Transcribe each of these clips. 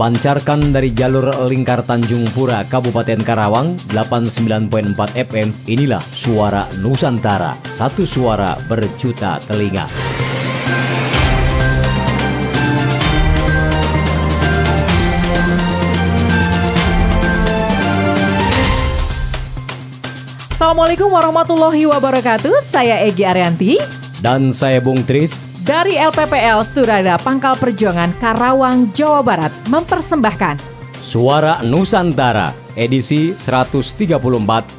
Dipancarkan dari jalur lingkar Tanjung Pura, Kabupaten Karawang, 89.4 FM, inilah Suara Nusantara. Satu suara berjuta telinga. Assalamualaikum warahmatullahi wabarakatuh. Saya Egi Arianti Dan saya Bung Tris, dari LPPL Sturada Pangkal Perjuangan Karawang, Jawa Barat mempersembahkan Suara Nusantara, edisi 134,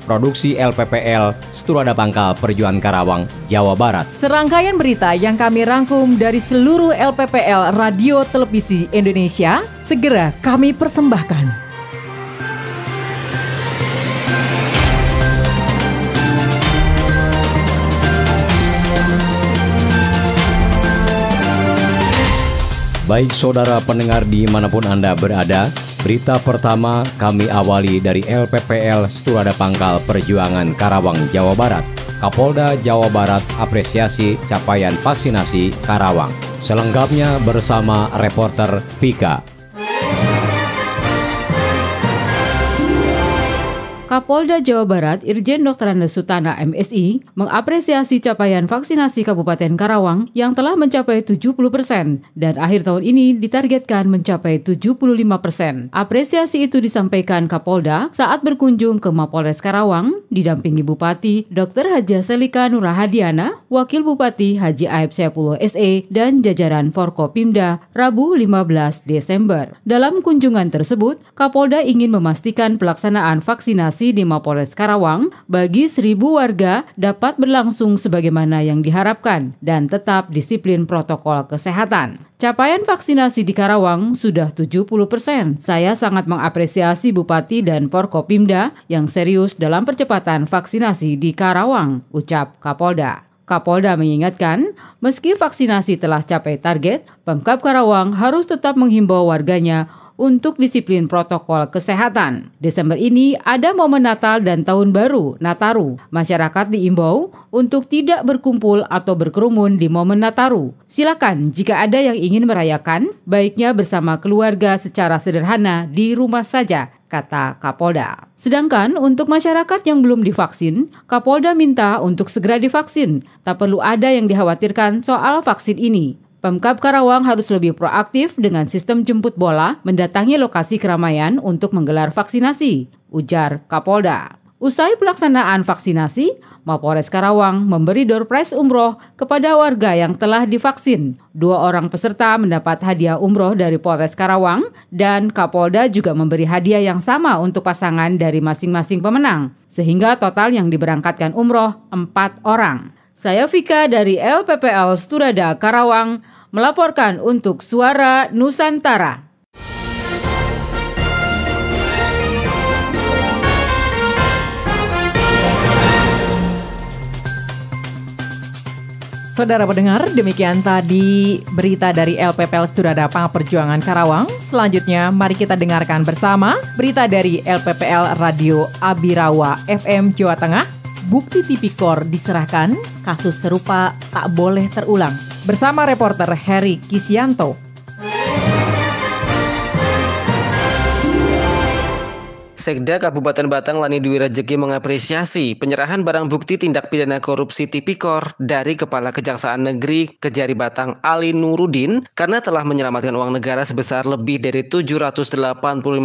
produksi LPPL, Sturada Pangkal Perjuangan Karawang, Jawa Barat. serangkaian berita yang kami rangkum dari seluruh LPPL Radio Televisi Indonesia. Segera kami persembahkan. Baik saudara pendengar di mana pun Anda berada, berita pertama kami awali dari LPPL Sturada Pangkal Perjuangan Karawang, Jawa Barat. Kapolda Jawa Barat apresiasi capaian vaksinasi Karawang. Selengkapnya bersama reporter Vika. Kapolda Jawa Barat Irjen Dr. Andes Sutana MSI mengapresiasi capaian vaksinasi Kabupaten Karawang yang telah mencapai 70 persen dan akhir tahun ini ditargetkan mencapai 75 persen. Apresiasi itu disampaikan Kapolda saat berkunjung ke Mapolres Karawang didampingi Bupati Dr. Haja Selika Nurahadiana, Wakil Bupati Haji Aib Sepuluh SE, dan jajaran Forkopimda Rabu 15 Desember. Dalam kunjungan tersebut, Kapolda ingin memastikan pelaksanaan vaksinasi di Mapolres Karawang bagi seribu warga dapat berlangsung sebagaimana yang diharapkan dan tetap disiplin protokol kesehatan. Capaian vaksinasi di Karawang sudah 70 persen. Saya sangat mengapresiasi Bupati dan Forkopimda yang serius dalam percepatan vaksinasi di Karawang, ucap Kapolda. Kapolda mengingatkan, meski vaksinasi telah capai target, Pemkap Karawang harus tetap menghimbau warganya untuk disiplin protokol kesehatan. Desember ini ada momen Natal dan Tahun Baru, Nataru. Masyarakat diimbau untuk tidak berkumpul atau berkerumun di momen Nataru. Silakan jika ada yang ingin merayakan, baiknya bersama keluarga secara sederhana di rumah saja kata Kapolda. Sedangkan untuk masyarakat yang belum divaksin, Kapolda minta untuk segera divaksin. Tak perlu ada yang dikhawatirkan soal vaksin ini. Pemkap Karawang harus lebih proaktif dengan sistem jemput bola mendatangi lokasi keramaian untuk menggelar vaksinasi, ujar Kapolda. Usai pelaksanaan vaksinasi, Mapores Karawang memberi door prize umroh kepada warga yang telah divaksin. Dua orang peserta mendapat hadiah umroh dari Polres Karawang dan Kapolda juga memberi hadiah yang sama untuk pasangan dari masing-masing pemenang. Sehingga total yang diberangkatkan umroh empat orang. Saya Vika dari LPPL Sturada Karawang melaporkan untuk Suara Nusantara. Saudara pendengar, demikian tadi berita dari LPPL Sturada Pang Perjuangan Karawang. Selanjutnya, mari kita dengarkan bersama berita dari LPPL Radio Abirawa FM Jawa Tengah. Bukti tipikor diserahkan, kasus serupa tak boleh terulang. Bersama reporter Heri Kisianto. Sekda Kabupaten Batang Lani Dwi Rejeki mengapresiasi penyerahan barang bukti tindak pidana korupsi tipikor dari Kepala Kejaksaan Negeri Kejari Batang Ali Nurudin karena telah menyelamatkan uang negara sebesar lebih dari 785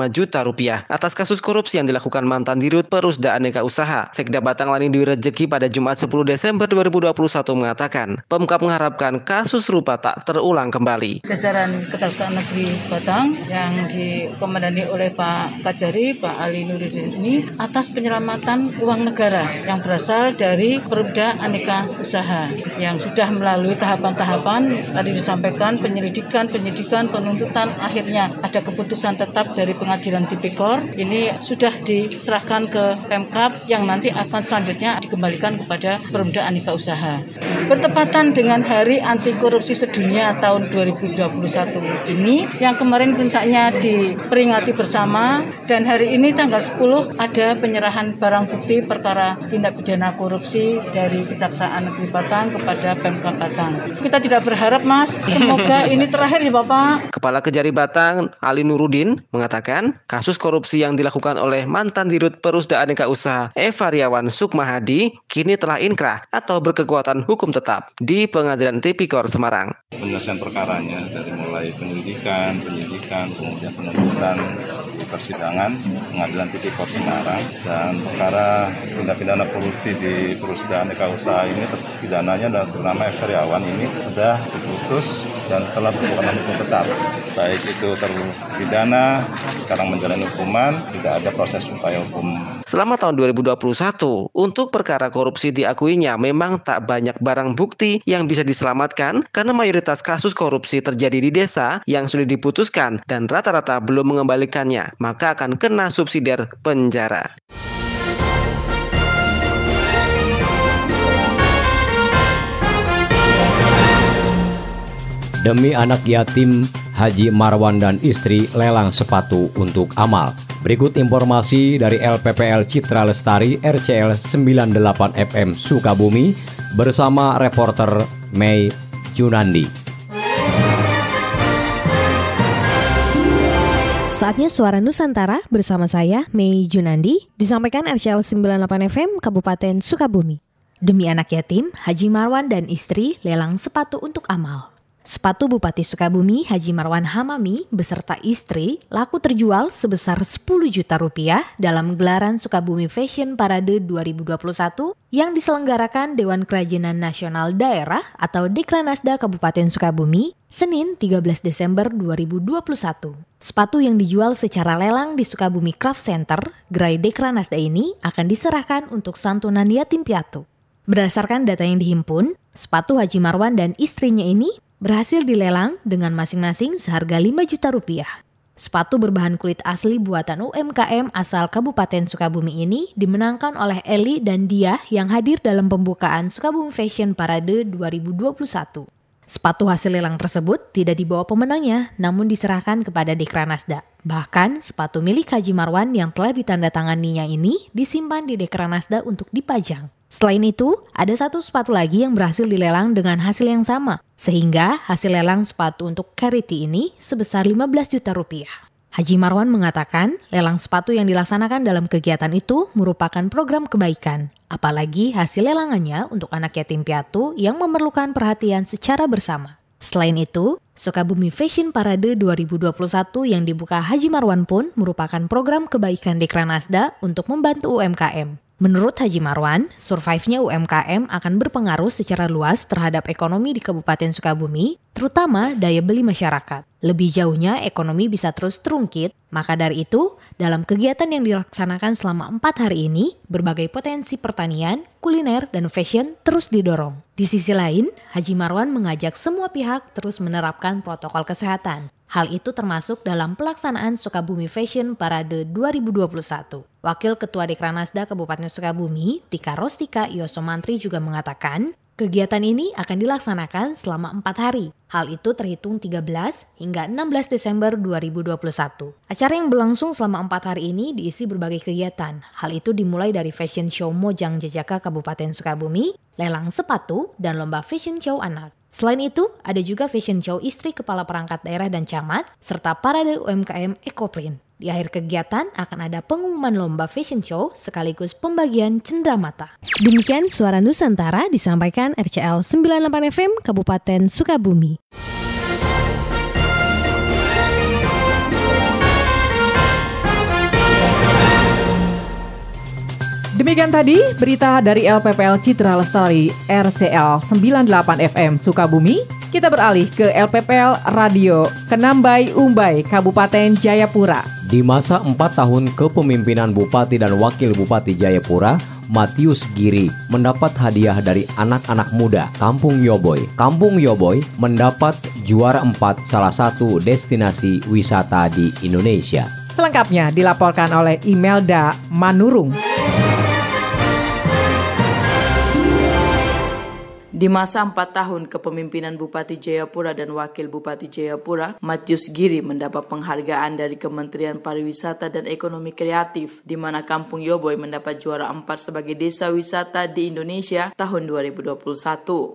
juta rupiah atas kasus korupsi yang dilakukan mantan dirut Perusda Aneka Usaha. Sekda Batang Lani Dwi Rejeki pada Jumat 10 Desember 2021 mengatakan, Pemkap mengharapkan kasus serupa tak terulang kembali. Jajaran Kejaksaan Negeri Batang yang dikomandani oleh Pak Kajari, Pak Ali Nuruddin ini atas penyelamatan uang negara yang berasal dari Perumda Aneka Usaha yang sudah melalui tahapan-tahapan tadi disampaikan penyelidikan, penyidikan, penuntutan akhirnya ada keputusan tetap dari pengadilan tipikor ini sudah diserahkan ke Pemkap yang nanti akan selanjutnya dikembalikan kepada Perumda Aneka Usaha. Bertepatan dengan Hari Anti Korupsi Sedunia tahun 2021 ini yang kemarin puncaknya diperingati bersama dan hari ini tanggal 10 ada penyerahan barang bukti perkara tindak pidana korupsi dari Kejaksaan Negeri Batang kepada Pemkap Batang. Kita tidak berharap Mas, semoga ini terakhir ya Bapak. Kepala Kejari Batang, Ali Nurudin, mengatakan kasus korupsi yang dilakukan oleh mantan Dirut Perusda Aneka Usaha Eva Riawan Sukmahadi kini telah inkrah atau berkekuatan hukum tetap di Pengadilan Tipikor Semarang. Penyelesaian perkaranya dari mulai penyelidikan, penyidikan, kemudian penuntutan, persidangan Pengadilan Tipikor Semarang dan perkara tindak pidana korupsi di perusahaan Eka Usaha ini pidananya dan bernama Eferiawan ini sudah diputus dan telah berkekuatan hukum tetap. Baik itu terpidana sekarang menjalani hukuman tidak ada proses upaya hukum. Selama tahun 2021, untuk perkara korupsi diakuinya memang tak banyak barang bukti yang bisa diselamatkan karena mayoritas kasus korupsi terjadi di desa yang sudah diputuskan dan rata-rata belum mengembalikannya, maka akan kena subsidiar penjara. Demi anak yatim, Haji Marwan dan istri lelang sepatu untuk amal. Berikut informasi dari LPPL Citra Lestari RCL 98 FM Sukabumi bersama reporter Mei Junandi. Saatnya Suara Nusantara bersama saya, Mei Junandi, disampaikan RCL 98 FM Kabupaten Sukabumi. Demi anak yatim, Haji Marwan dan istri lelang sepatu untuk amal. Sepatu Bupati Sukabumi Haji Marwan Hamami beserta istri laku terjual sebesar 10 juta rupiah dalam gelaran Sukabumi Fashion Parade 2021 yang diselenggarakan Dewan Kerajinan Nasional Daerah atau Dekranasda Kabupaten Sukabumi Senin 13 Desember 2021. Sepatu yang dijual secara lelang di Sukabumi Craft Center, Gerai Dekranasda ini akan diserahkan untuk santunan yatim piatu. Berdasarkan data yang dihimpun, sepatu Haji Marwan dan istrinya ini berhasil dilelang dengan masing-masing seharga 5 juta rupiah. Sepatu berbahan kulit asli buatan UMKM asal Kabupaten Sukabumi ini dimenangkan oleh Eli dan Dia yang hadir dalam pembukaan Sukabumi Fashion Parade 2021. Sepatu hasil lelang tersebut tidak dibawa pemenangnya, namun diserahkan kepada Dekranasda. Bahkan, sepatu milik Haji Marwan yang telah ditandatanganinya ini disimpan di Dekranasda untuk dipajang. Selain itu, ada satu sepatu lagi yang berhasil dilelang dengan hasil yang sama, sehingga hasil lelang sepatu untuk charity ini sebesar 15 juta rupiah. Haji Marwan mengatakan, lelang sepatu yang dilaksanakan dalam kegiatan itu merupakan program kebaikan, apalagi hasil lelangannya untuk anak yatim piatu yang memerlukan perhatian secara bersama. Selain itu, Sukabumi Fashion Parade 2021 yang dibuka Haji Marwan pun merupakan program kebaikan Dekranasda untuk membantu UMKM. Menurut Haji Marwan, survive-nya UMKM akan berpengaruh secara luas terhadap ekonomi di Kabupaten Sukabumi, terutama daya beli masyarakat. Lebih jauhnya, ekonomi bisa terus terungkit, maka dari itu, dalam kegiatan yang dilaksanakan selama empat hari ini, berbagai potensi pertanian, kuliner, dan fashion terus didorong. Di sisi lain, Haji Marwan mengajak semua pihak terus menerapkan protokol kesehatan. Hal itu termasuk dalam pelaksanaan Sukabumi Fashion Parade 2021. Wakil Ketua Dekranasda Kabupaten Sukabumi, Tika Rostika Yosomantri juga mengatakan, Kegiatan ini akan dilaksanakan selama empat hari. Hal itu terhitung 13 hingga 16 Desember 2021. Acara yang berlangsung selama empat hari ini diisi berbagai kegiatan. Hal itu dimulai dari Fashion Show Mojang Jajaka Kabupaten Sukabumi, lelang sepatu, dan lomba Fashion Show anak. Selain itu, ada juga fashion show istri kepala perangkat daerah dan camat, serta parade UMKM Ecoprint. Di akhir kegiatan akan ada pengumuman lomba fashion show sekaligus pembagian cendramata. Demikian suara Nusantara disampaikan RCL 98 FM Kabupaten Sukabumi. Demikian tadi berita dari LPPL Citra Lestari RCL 98 FM Sukabumi. Kita beralih ke LPPL Radio Kenambai Umbai, Kabupaten Jayapura. Di masa 4 tahun kepemimpinan Bupati dan Wakil Bupati Jayapura, Matius Giri mendapat hadiah dari anak-anak muda Kampung Yoboy. Kampung Yoboy mendapat juara 4 salah satu destinasi wisata di Indonesia. Selengkapnya dilaporkan oleh Imelda Manurung. Di masa empat tahun kepemimpinan Bupati Jayapura dan Wakil Bupati Jayapura, Matius Giri mendapat penghargaan dari Kementerian Pariwisata dan Ekonomi Kreatif, di mana Kampung Yoboy mendapat juara empat sebagai desa wisata di Indonesia tahun 2021.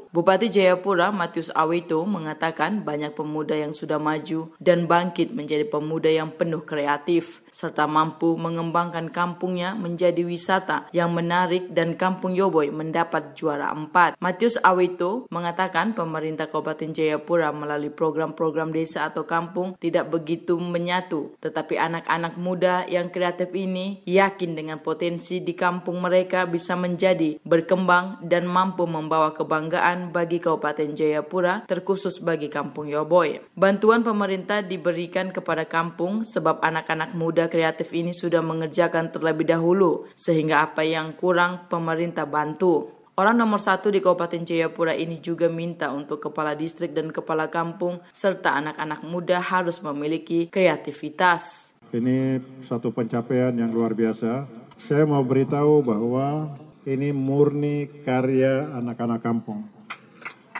Bupati Jayapura, Matius Awito, mengatakan banyak pemuda yang sudah maju dan bangkit menjadi pemuda yang penuh kreatif, serta mampu mengembangkan kampungnya menjadi wisata yang menarik dan Kampung Yoboy mendapat juara empat. Matius Awito mengatakan pemerintah Kabupaten Jayapura melalui program-program desa atau kampung tidak begitu menyatu, tetapi anak-anak muda yang kreatif ini yakin dengan potensi di kampung mereka bisa menjadi berkembang dan mampu membawa kebanggaan bagi Kabupaten Jayapura terkhusus bagi Kampung Yoboy. Bantuan pemerintah diberikan kepada kampung sebab anak-anak muda kreatif ini sudah mengerjakan terlebih dahulu sehingga apa yang kurang pemerintah bantu. Orang nomor satu di Kabupaten Jayapura ini juga minta untuk kepala distrik dan kepala kampung serta anak-anak muda harus memiliki kreativitas. Ini satu pencapaian yang luar biasa. Saya mau beritahu bahwa ini murni karya anak-anak kampung.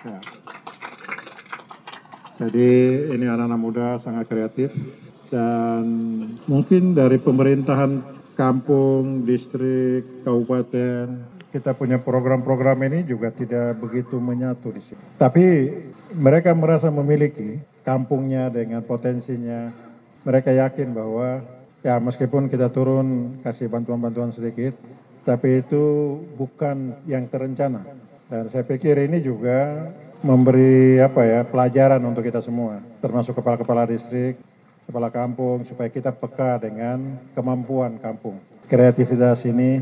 Ya. Jadi ini anak-anak muda sangat kreatif dan mungkin dari pemerintahan kampung, distrik, kabupaten, kita punya program-program ini juga tidak begitu menyatu di sini. Tapi mereka merasa memiliki kampungnya dengan potensinya. Mereka yakin bahwa ya meskipun kita turun kasih bantuan-bantuan sedikit, tapi itu bukan yang terencana. Dan saya pikir ini juga memberi apa ya pelajaran untuk kita semua, termasuk kepala-kepala distrik, kepala kampung, supaya kita peka dengan kemampuan kampung. Kreativitas ini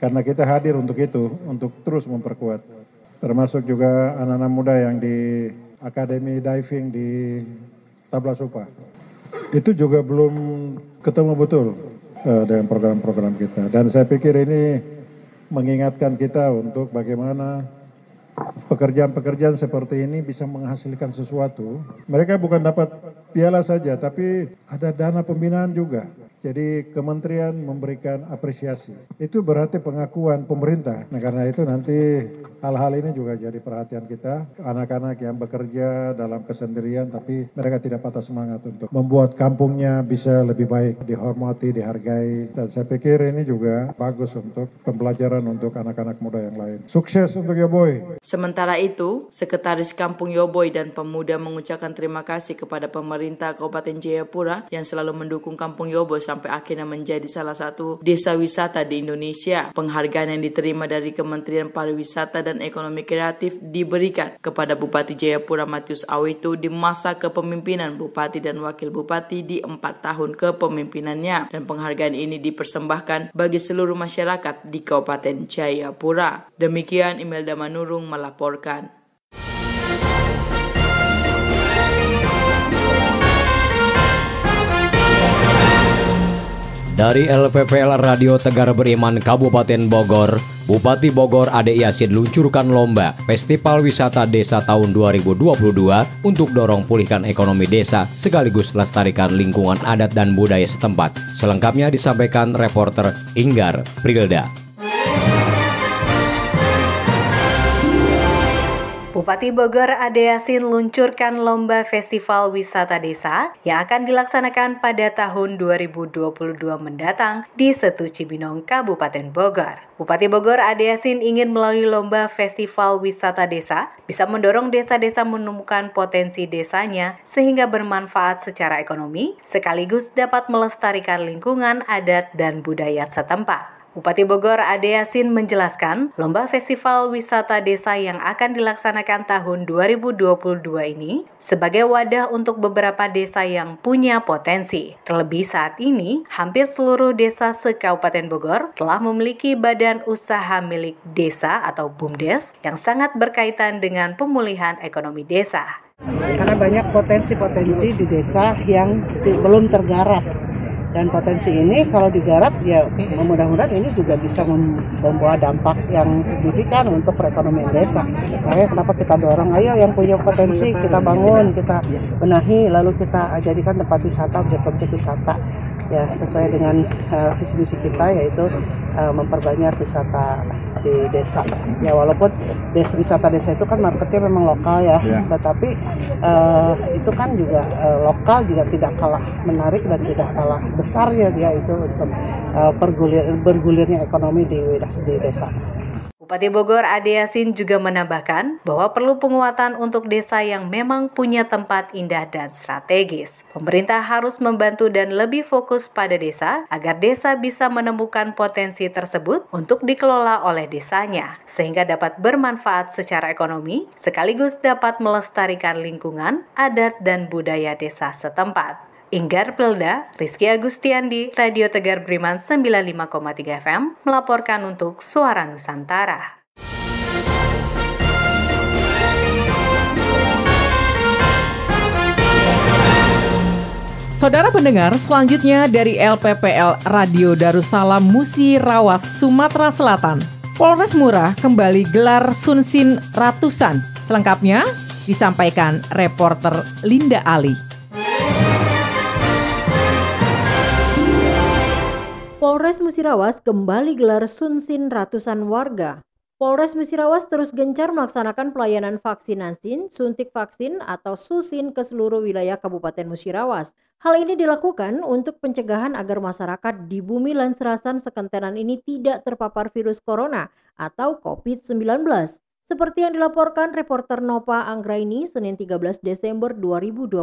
karena kita hadir untuk itu, untuk terus memperkuat. Termasuk juga anak-anak muda yang di Akademi Diving di Tabla Supa. Itu juga belum ketemu betul uh, dengan program-program kita. Dan saya pikir ini mengingatkan kita untuk bagaimana pekerjaan-pekerjaan seperti ini bisa menghasilkan sesuatu. Mereka bukan dapat piala saja, tapi ada dana pembinaan juga. Jadi kementerian memberikan apresiasi. Itu berarti pengakuan pemerintah. Nah karena itu nanti hal-hal ini juga jadi perhatian kita. Anak-anak yang bekerja dalam kesendirian tapi mereka tidak patah semangat untuk membuat kampungnya bisa lebih baik, dihormati, dihargai. Dan saya pikir ini juga bagus untuk pembelajaran untuk anak-anak muda yang lain. Sukses untuk Yoboy. Sementara itu, Sekretaris Kampung Yoboy dan pemuda mengucapkan terima kasih kepada pemerintah Kabupaten Jayapura yang selalu mendukung Kampung Yoboy sampai akhirnya menjadi salah satu desa wisata di Indonesia. Penghargaan yang diterima dari Kementerian Pariwisata dan Ekonomi Kreatif diberikan kepada Bupati Jayapura Matius Awito di masa kepemimpinan Bupati dan Wakil Bupati di empat tahun kepemimpinannya. Dan penghargaan ini dipersembahkan bagi seluruh masyarakat di Kabupaten Jayapura. Demikian Imelda Manurung melaporkan. Dari LPPL Radio Tegar Beriman Kabupaten Bogor, Bupati Bogor Ade Yasin luncurkan lomba Festival Wisata Desa tahun 2022 untuk dorong pulihkan ekonomi desa sekaligus lestarikan lingkungan adat dan budaya setempat. Selengkapnya disampaikan reporter Inggar Prilda. Bupati Bogor Ade Yasin luncurkan lomba Festival Wisata Desa yang akan dilaksanakan pada tahun 2022 mendatang di Setu Cibinong, Kabupaten Bogor. Bupati Bogor Ade Yasin ingin melalui lomba Festival Wisata Desa bisa mendorong desa-desa menemukan potensi desanya sehingga bermanfaat secara ekonomi sekaligus dapat melestarikan lingkungan adat dan budaya setempat. Bupati Bogor Ade Yasin menjelaskan, lomba festival wisata desa yang akan dilaksanakan tahun 2022 ini sebagai wadah untuk beberapa desa yang punya potensi. Terlebih saat ini, hampir seluruh desa se-Kabupaten Bogor telah memiliki badan usaha milik desa atau BUMDes yang sangat berkaitan dengan pemulihan ekonomi desa. Karena banyak potensi-potensi di desa yang belum tergarap dan potensi ini kalau digarap ya mudah-mudahan ini juga bisa membawa dampak yang signifikan untuk perekonomian desa. Makanya kenapa kita dorong ayo yang punya potensi kita bangun, kita benahi lalu kita jadikan tempat wisata objek-objek wisata ya sesuai dengan uh, visi misi kita yaitu uh, memperbanyak wisata di desa ya walaupun desa wisata desa itu kan marketnya memang lokal ya, ya. tetapi uh, itu kan juga uh, lokal juga tidak kalah menarik dan tidak kalah besar ya dia itu untuk uh, pergulir, bergulirnya ekonomi di, di desa. Bupati Bogor Ade Yasin juga menambahkan bahwa perlu penguatan untuk desa yang memang punya tempat indah dan strategis. Pemerintah harus membantu dan lebih fokus pada desa agar desa bisa menemukan potensi tersebut untuk dikelola oleh desanya, sehingga dapat bermanfaat secara ekonomi sekaligus dapat melestarikan lingkungan, adat, dan budaya desa setempat. Inggar Pelda, Rizky Agustiandi, Radio Tegar Beriman 95,3 FM, melaporkan untuk Suara Nusantara. Saudara pendengar, selanjutnya dari LPPL Radio Darussalam Musi Rawas, Sumatera Selatan. Polres Murah kembali gelar Sunsin ratusan. Selengkapnya disampaikan reporter Linda Ali. Polres Musirawas kembali gelar sunsin ratusan warga. Polres Musirawas terus gencar melaksanakan pelayanan vaksinasi, suntik vaksin atau susin ke seluruh wilayah Kabupaten Musirawas. Hal ini dilakukan untuk pencegahan agar masyarakat di bumi Lanserasan sekentenan ini tidak terpapar virus corona atau COVID-19. Seperti yang dilaporkan reporter Nova Anggraini Senin 13 Desember 2021.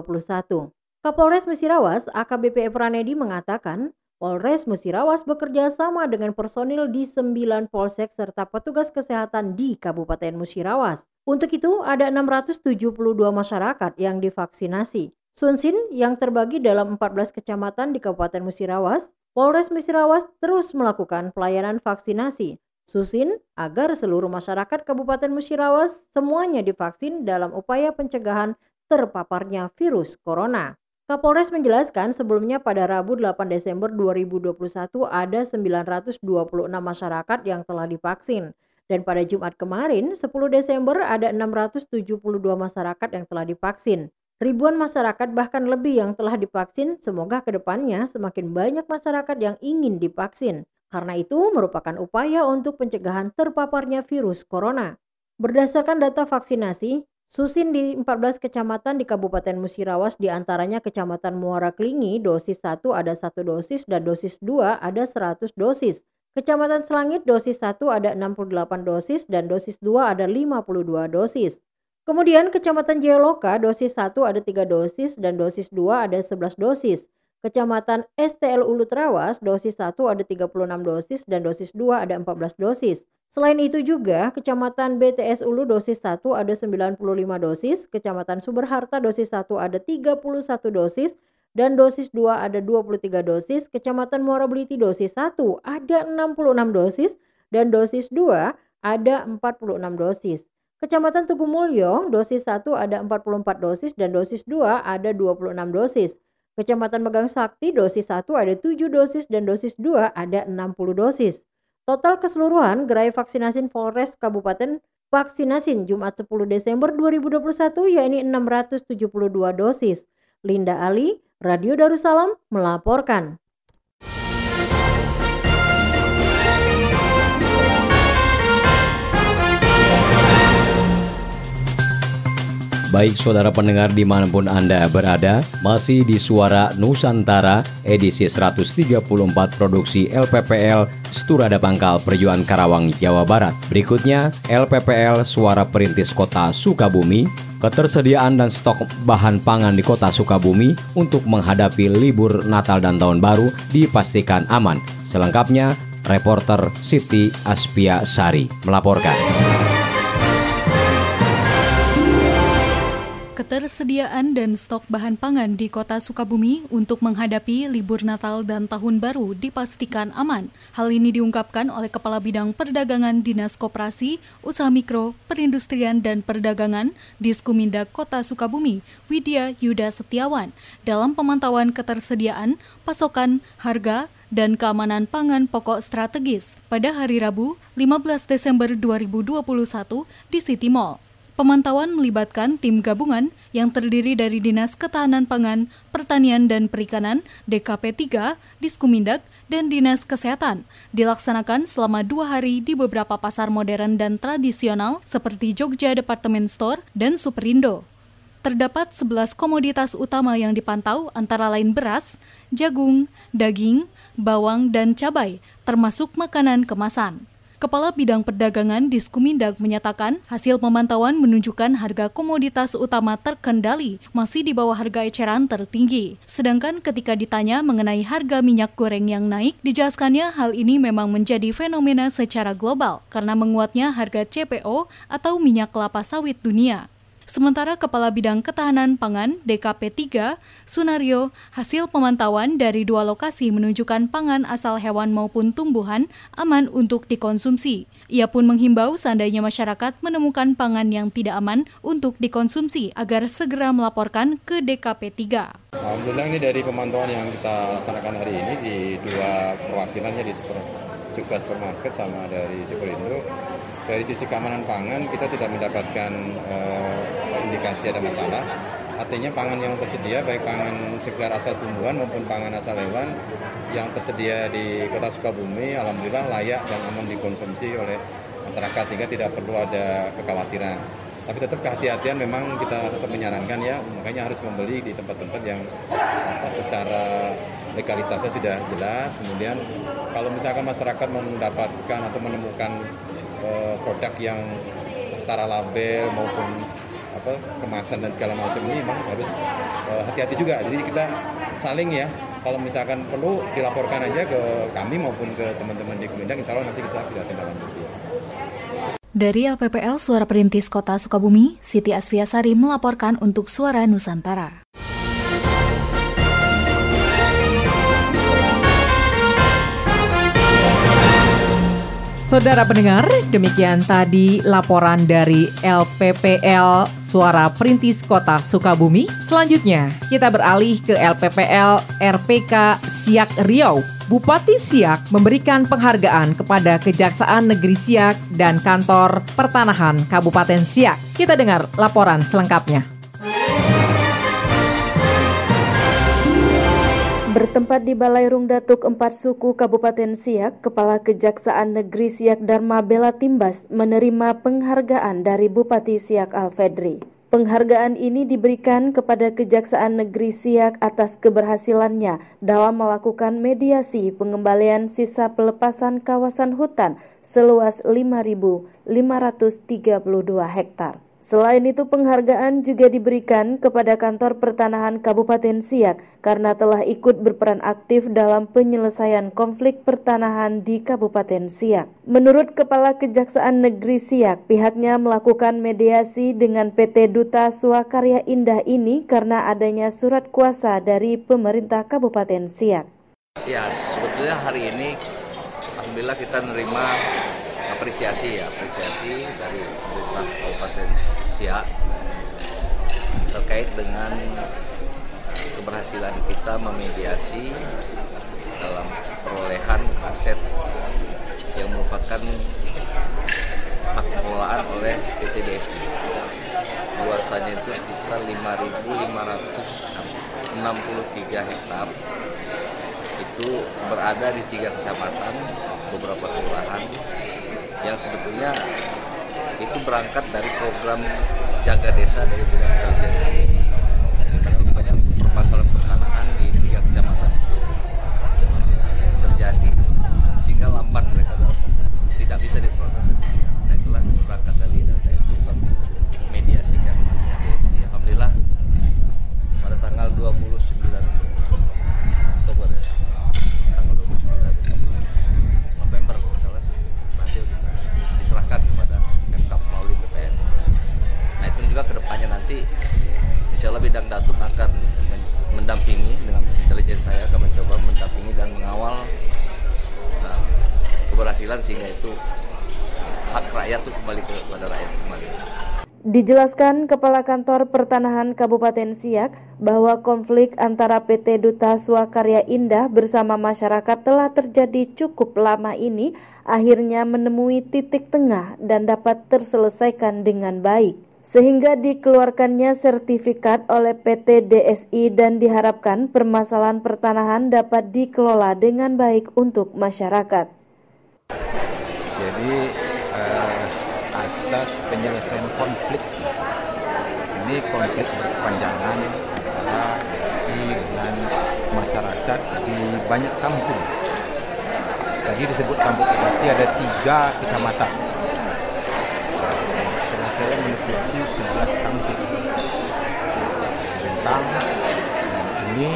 Kapolres Musirawas AKBP Pranedi mengatakan, Polres Musirawas bekerja sama dengan personil di 9 polsek serta petugas kesehatan di Kabupaten Musirawas. Untuk itu, ada 672 masyarakat yang divaksinasi. Sunsin yang terbagi dalam 14 kecamatan di Kabupaten Musirawas, Polres Musirawas terus melakukan pelayanan vaksinasi. Susin agar seluruh masyarakat Kabupaten Musirawas semuanya divaksin dalam upaya pencegahan terpaparnya virus corona. Kapolres menjelaskan sebelumnya pada Rabu 8 Desember 2021 ada 926 masyarakat yang telah divaksin dan pada Jumat kemarin 10 Desember ada 672 masyarakat yang telah divaksin. Ribuan masyarakat bahkan lebih yang telah divaksin, semoga ke depannya semakin banyak masyarakat yang ingin divaksin. Karena itu merupakan upaya untuk pencegahan terpaparnya virus corona. Berdasarkan data vaksinasi, Susin di 14 kecamatan di Kabupaten Musirawas di antaranya Kecamatan Muara Klingi dosis 1 ada 1 dosis dan dosis 2 ada 100 dosis. Kecamatan Selangit dosis 1 ada 68 dosis dan dosis 2 ada 52 dosis. Kemudian Kecamatan Jayaloka dosis 1 ada 3 dosis dan dosis 2 ada 11 dosis. Kecamatan STL Ulu Trawas dosis 1 ada 36 dosis dan dosis 2 ada 14 dosis. Selain itu juga, Kecamatan BTS Ulu dosis 1 ada 95 dosis, Kecamatan Sumberharta dosis 1 ada 31 dosis, dan dosis 2 ada 23 dosis, Kecamatan Muara Beliti dosis 1 ada 66 dosis, dan dosis 2 ada 46 dosis. Kecamatan Tugu Mulyo dosis 1 ada 44 dosis dan dosis 2 ada 26 dosis. Kecamatan Megang Sakti dosis 1 ada 7 dosis dan dosis 2 ada 60 dosis. Total keseluruhan gerai vaksinasi Polres Kabupaten vaksinasi Jumat 10 Desember 2021 yakni 672 dosis. Linda Ali, Radio Darussalam melaporkan. Baik saudara pendengar di mana pun Anda berada, masih di Suara Nusantara edisi 134 produksi LPPL Sturada Pangkal Perjuangan Karawang, Jawa Barat. Berikutnya, LPPL Suara Perintis Kota Sukabumi, ketersediaan dan stok bahan pangan di kota Sukabumi untuk menghadapi libur Natal dan Tahun Baru dipastikan aman. Selengkapnya, Reporter Siti Aspia Sari melaporkan. Ketersediaan dan stok bahan pangan di kota Sukabumi untuk menghadapi libur Natal dan Tahun Baru dipastikan aman. Hal ini diungkapkan oleh Kepala Bidang Perdagangan Dinas Koperasi, Usaha Mikro, Perindustrian dan Perdagangan Diskumindak Kota Sukabumi, Widya Yuda Setiawan, dalam pemantauan ketersediaan, pasokan, harga, dan keamanan pangan pokok strategis pada hari Rabu 15 Desember 2021 di City Mall. Pemantauan melibatkan tim gabungan yang terdiri dari Dinas Ketahanan Pangan, Pertanian dan Perikanan, DKP 3, Diskumindak, dan Dinas Kesehatan. Dilaksanakan selama dua hari di beberapa pasar modern dan tradisional seperti Jogja Department Store dan Superindo. Terdapat 11 komoditas utama yang dipantau antara lain beras, jagung, daging, bawang, dan cabai, termasuk makanan kemasan. Kepala Bidang Perdagangan Diskumindag menyatakan hasil pemantauan menunjukkan harga komoditas utama terkendali masih di bawah harga eceran tertinggi. Sedangkan ketika ditanya mengenai harga minyak goreng yang naik, dijelaskannya hal ini memang menjadi fenomena secara global karena menguatnya harga CPO atau minyak kelapa sawit dunia. Sementara Kepala Bidang Ketahanan Pangan DKP 3, Sunario, hasil pemantauan dari dua lokasi menunjukkan pangan asal hewan maupun tumbuhan aman untuk dikonsumsi. Ia pun menghimbau seandainya masyarakat menemukan pangan yang tidak aman untuk dikonsumsi agar segera melaporkan ke DKP 3. Alhamdulillah ini dari pemantauan yang kita laksanakan hari ini di dua perwakilannya di super, juga supermarket sama dari Superindo dari sisi keamanan pangan kita tidak mendapatkan uh, indikasi ada masalah. Artinya pangan yang tersedia baik pangan segar asal tumbuhan maupun pangan asal hewan yang tersedia di Kota Sukabumi alhamdulillah layak dan aman dikonsumsi oleh masyarakat sehingga tidak perlu ada kekhawatiran. Tapi tetap kehati-hatian memang kita tetap menyarankan ya, makanya harus membeli di tempat-tempat yang secara legalitasnya sudah jelas. Kemudian kalau misalkan masyarakat mendapatkan atau menemukan uh, produk yang secara label maupun apa kemasan dan segala macam ini memang harus eh, hati-hati juga. Jadi kita saling ya kalau misalkan perlu dilaporkan aja ke kami maupun ke teman-teman di Kemendak, insya Allah nanti kita bisa tindak lanjuti. Dari LPPL Suara Perintis Kota Sukabumi, Siti Asfiasari melaporkan untuk Suara Nusantara. Saudara pendengar, demikian tadi laporan dari LPPL Suara Perintis Kota Sukabumi. Selanjutnya, kita beralih ke LPPL RPK Siak Riau. Bupati Siak memberikan penghargaan kepada Kejaksaan Negeri Siak dan Kantor Pertanahan Kabupaten Siak. Kita dengar laporan selengkapnya. Bertempat di Balai Rung Datuk Empat Suku Kabupaten Siak, Kepala Kejaksaan Negeri Siak Dharma Bela Timbas menerima penghargaan dari Bupati Siak Alfedri. Penghargaan ini diberikan kepada Kejaksaan Negeri Siak atas keberhasilannya dalam melakukan mediasi pengembalian sisa pelepasan kawasan hutan seluas 5.532 hektar. Selain itu penghargaan juga diberikan kepada kantor pertanahan Kabupaten Siak karena telah ikut berperan aktif dalam penyelesaian konflik pertanahan di Kabupaten Siak. Menurut Kepala Kejaksaan Negeri Siak, pihaknya melakukan mediasi dengan PT Duta Swakarya Indah ini karena adanya surat kuasa dari pemerintah Kabupaten Siak. Ya, sebetulnya hari ini alhamdulillah kita menerima apresiasi ya, terkait dengan keberhasilan kita memediasi dalam perolehan aset yang merupakan hak pengelolaan oleh PT BSD. Luasannya itu sekitar 5.563 hektar. Itu berada di tiga kecamatan, beberapa kelurahan yang sebetulnya itu berangkat dari program jaga desa dari bidang kerja. kami Dijelaskan Kepala Kantor Pertanahan Kabupaten Siak bahwa konflik antara PT Duta Swakarya Indah bersama masyarakat telah terjadi cukup lama ini akhirnya menemui titik tengah dan dapat terselesaikan dengan baik sehingga dikeluarkannya sertifikat oleh PT DSI dan diharapkan permasalahan pertanahan dapat dikelola dengan baik untuk masyarakat. Jadi eh, atas penyelesaian konflik sih. Ini konflik berkepanjangan antara DSI dengan masyarakat di banyak kampung. Tadi disebut kampung berarti ada tiga kecamatan saya meliputi 11 kampung tentang ini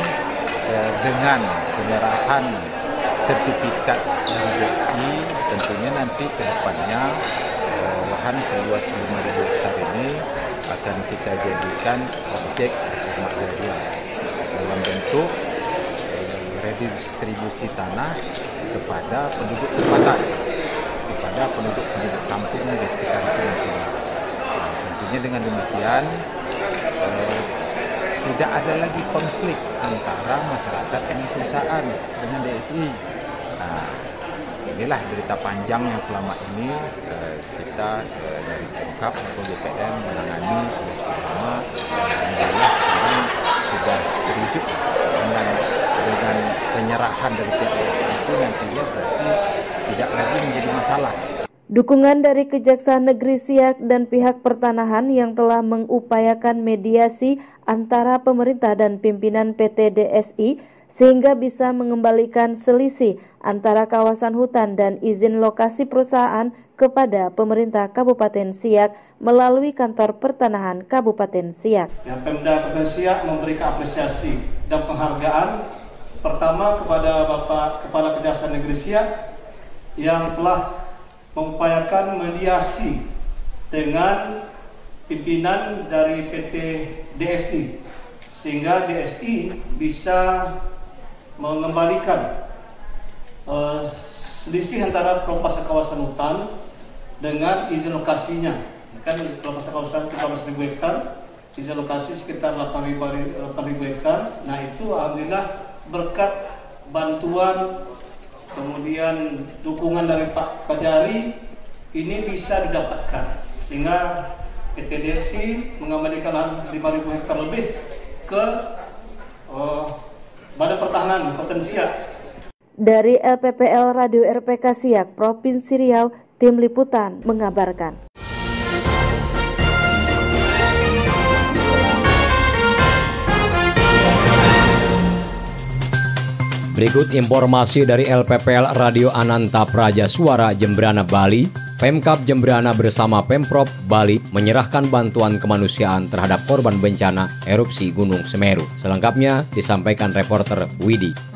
eh, dengan penyerahan sertifikat dari tentunya nanti ke depannya eh, lahan seluas 5.000 hektar ini akan kita jadikan objek jadian dalam bentuk eh, redistribusi tanah kepada penduduk tempatan kepada penduduk-penduduk kampung di sekitar itu nantinya. Tentunya dengan demikian eh, tidak ada lagi konflik antara masyarakat dengan perusahaan dengan DSI. Nah, inilah berita panjang yang selama ini eh, kita eh, dari Pemkap atau BPM menangani sudah cukup lama alhamdulillah sekarang sudah terujuk dengan dengan penyerahan dari pihak itu nantinya berarti tidak lagi menjadi masalah. Dukungan dari Kejaksaan Negeri Siak dan pihak pertanahan yang telah mengupayakan mediasi antara pemerintah dan pimpinan PT DSI sehingga bisa mengembalikan selisih antara kawasan hutan dan izin lokasi perusahaan kepada pemerintah Kabupaten Siak melalui kantor pertanahan Kabupaten Siak. Ya, Pemda Kabupaten Siak memberikan apresiasi dan penghargaan pertama kepada Bapak Kepala Kejaksaan Negeri Siak yang telah mengupayakan mediasi dengan pimpinan dari PT DSI sehingga DSI bisa mengembalikan uh, selisih antara perompasan kawasan hutan dengan izin lokasinya. Kan perompasan kawasan 15.000 hektar izin lokasi sekitar 8.000 hektar. Nah itu alhamdulillah berkat bantuan kemudian dukungan dari Pak Kajari ini bisa didapatkan. Sehingga PT DSI mengembalikan lahan 5.000 hektar lebih ke uh, Badan Pertahanan Kabupaten Siak. Dari LPPL Radio RPK Siak Provinsi Riau, tim liputan mengabarkan. Berikut informasi dari LPPL Radio Ananta Praja Suara Jembrana Bali. Pemkap Jembrana bersama Pemprov Bali menyerahkan bantuan kemanusiaan terhadap korban bencana erupsi Gunung Semeru. Selengkapnya disampaikan reporter Widi.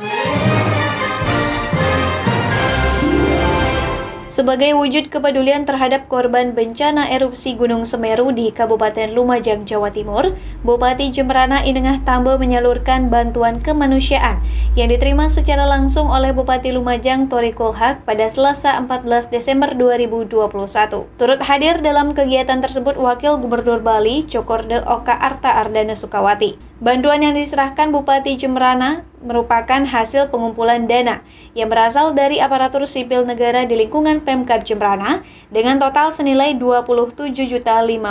Sebagai wujud kepedulian terhadap korban bencana erupsi Gunung Semeru di Kabupaten Lumajang, Jawa Timur, Bupati Jemberana Inengah Tambo menyalurkan bantuan kemanusiaan yang diterima secara langsung oleh Bupati Lumajang Tori Kulhak pada Selasa 14 Desember 2021. Turut hadir dalam kegiatan tersebut Wakil Gubernur Bali Cokorde Oka Arta Ardana Sukawati. Bantuan yang diserahkan Bupati Jemberana merupakan hasil pengumpulan dana yang berasal dari aparatur sipil negara di lingkungan Pemkab Jembrana dengan total senilai Rp27.050.000.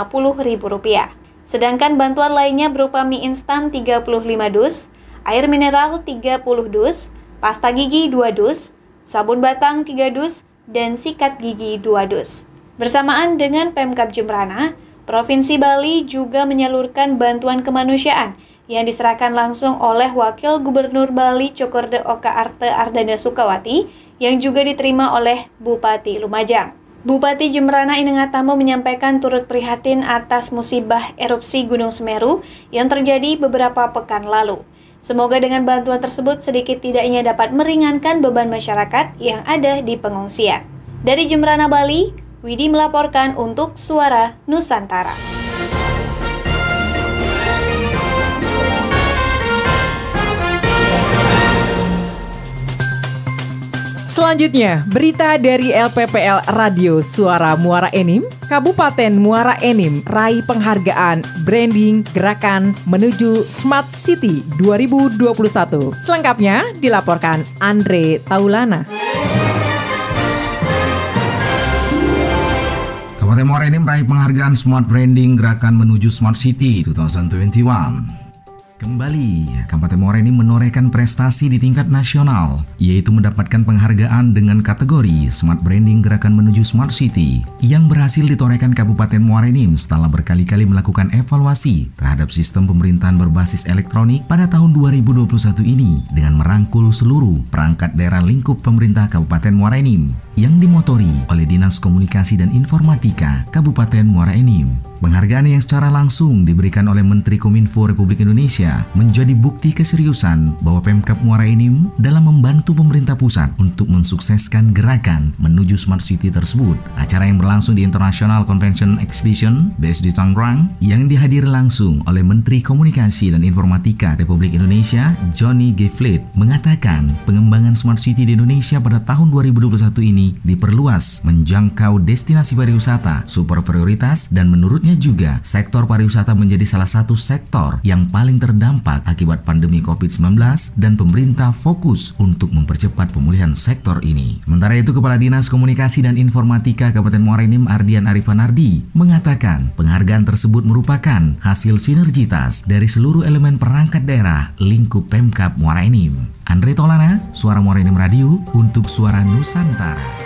Sedangkan bantuan lainnya berupa mie instan 35 dus, air mineral 30 dus, pasta gigi 2 dus, sabun batang 3 dus, dan sikat gigi 2 dus. Bersamaan dengan Pemkab Jembrana, Provinsi Bali juga menyalurkan bantuan kemanusiaan yang diserahkan langsung oleh Wakil Gubernur Bali Cokorde Oka Arte Ardana Sukawati yang juga diterima oleh Bupati Lumajang. Bupati Jemberana Inengatamo menyampaikan turut prihatin atas musibah erupsi Gunung Semeru yang terjadi beberapa pekan lalu. Semoga dengan bantuan tersebut sedikit tidaknya dapat meringankan beban masyarakat yang ada di pengungsian. Dari Jemberana Bali, Widi melaporkan untuk Suara Nusantara. Selanjutnya, berita dari LPPL Radio Suara Muara Enim, Kabupaten Muara Enim raih penghargaan branding gerakan menuju Smart City 2021. Selengkapnya dilaporkan Andre Taulana. Kabupaten Muara Enim meraih penghargaan Smart Branding Gerakan Menuju Smart City 2021. Kembali, Kabupaten Muara ini menorehkan prestasi di tingkat nasional, yaitu mendapatkan penghargaan dengan kategori Smart Branding Gerakan Menuju Smart City yang berhasil ditorehkan Kabupaten Muara ini setelah berkali-kali melakukan evaluasi terhadap sistem pemerintahan berbasis elektronik pada tahun 2021 ini dengan merangkul seluruh perangkat daerah lingkup pemerintah Kabupaten Muara Enim yang dimotori oleh Dinas Komunikasi dan Informatika Kabupaten Muara Enim. Penghargaan yang secara langsung diberikan oleh Menteri Kominfo Republik Indonesia menjadi bukti keseriusan bahwa Pemkap Muara Enim dalam membantu pemerintah pusat untuk mensukseskan gerakan menuju Smart City tersebut. Acara yang berlangsung di International Convention Exhibition BSD Tangerang yang dihadiri langsung oleh Menteri Komunikasi dan Informatika Republik Indonesia Johnny G. Fleet mengatakan pengembangan Smart City di Indonesia pada tahun 2021 ini diperluas menjangkau destinasi pariwisata super prioritas dan menurutnya juga sektor pariwisata menjadi salah satu sektor yang paling terdampak akibat pandemi COVID-19 dan pemerintah fokus untuk mempercepat pemulihan sektor ini. Sementara itu Kepala Dinas Komunikasi dan Informatika Kabupaten Muara Enim Ardian Ardi mengatakan penghargaan tersebut merupakan hasil sinergitas dari seluruh elemen perangkat daerah lingkup Pemkap Muara Enim. Andre Tolana, Suara Muara Enim Radio untuk Suara Nusantara.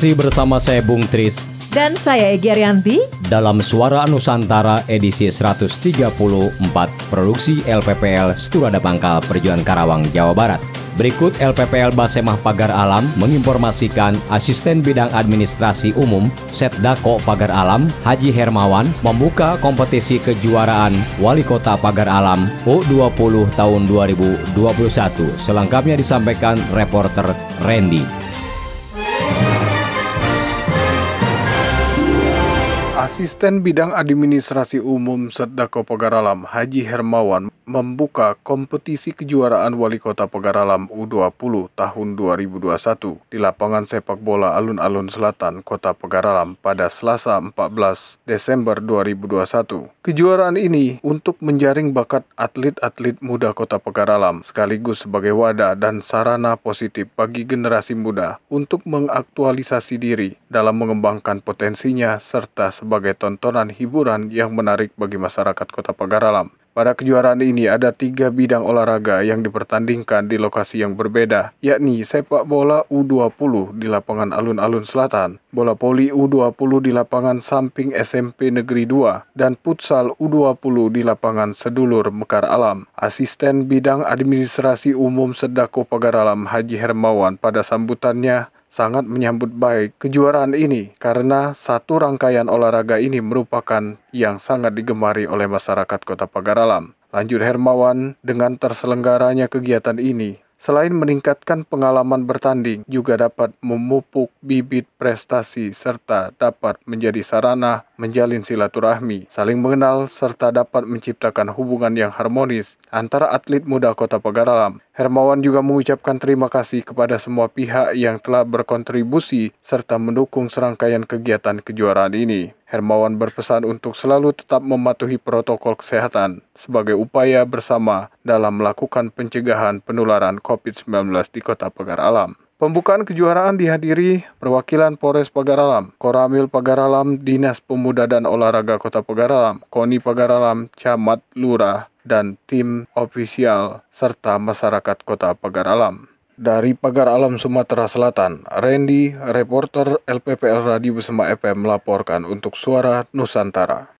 Masih bersama saya Bung Tris dan saya Egi Arianti dalam Suara Nusantara edisi 134 produksi LPPL Sturada Pangkal Perjuangan Karawang, Jawa Barat. Berikut LPPL Basemah Pagar Alam menginformasikan Asisten Bidang Administrasi Umum Setdako Pagar Alam Haji Hermawan membuka kompetisi kejuaraan Wali Kota Pagar Alam U20 tahun 2021. Selengkapnya disampaikan reporter Randy. Asisten Bidang Administrasi Umum Sedako Pegaralam Haji Hermawan membuka kompetisi kejuaraan Wali Kota Pegaralam U20 tahun 2021 di lapangan sepak bola Alun-Alun Selatan Kota Pegaralam pada Selasa 14 Desember 2021. Kejuaraan ini untuk menjaring bakat atlet-atlet muda Kota Pegaralam sekaligus sebagai wadah dan sarana positif bagi generasi muda untuk mengaktualisasi diri dalam mengembangkan potensinya serta sebagai sebagai tontonan hiburan yang menarik bagi masyarakat kota Pagaralam. Pada kejuaraan ini ada tiga bidang olahraga yang dipertandingkan di lokasi yang berbeda, yakni sepak bola U20 di lapangan Alun-Alun Selatan, bola voli U20 di lapangan samping SMP Negeri 2, dan futsal U20 di lapangan Sedulur Mekar Alam. Asisten Bidang Administrasi Umum Sedako Pagaralam Haji Hermawan pada sambutannya sangat menyambut baik kejuaraan ini karena satu rangkaian olahraga ini merupakan yang sangat digemari oleh masyarakat Kota Pagaralam. Lanjut Hermawan, dengan terselenggaranya kegiatan ini, selain meningkatkan pengalaman bertanding, juga dapat memupuk bibit prestasi serta dapat menjadi sarana menjalin silaturahmi, saling mengenal, serta dapat menciptakan hubungan yang harmonis antara atlet muda Kota Pagaralam. Hermawan juga mengucapkan terima kasih kepada semua pihak yang telah berkontribusi serta mendukung serangkaian kegiatan kejuaraan ini. Hermawan berpesan untuk selalu tetap mematuhi protokol kesehatan sebagai upaya bersama dalam melakukan pencegahan penularan COVID-19 di Kota Pagar Alam. Pembukaan kejuaraan dihadiri perwakilan Polres Pagaralam, Koramil Pagaralam, Dinas Pemuda dan Olahraga Kota Pagaralam, Koni Pagaralam, Camat Lurah, dan tim ofisial serta masyarakat Kota Pagaralam. Dari Pagar Alam Sumatera Selatan, Randy, reporter LPPL Radio Bersama FM melaporkan untuk Suara Nusantara.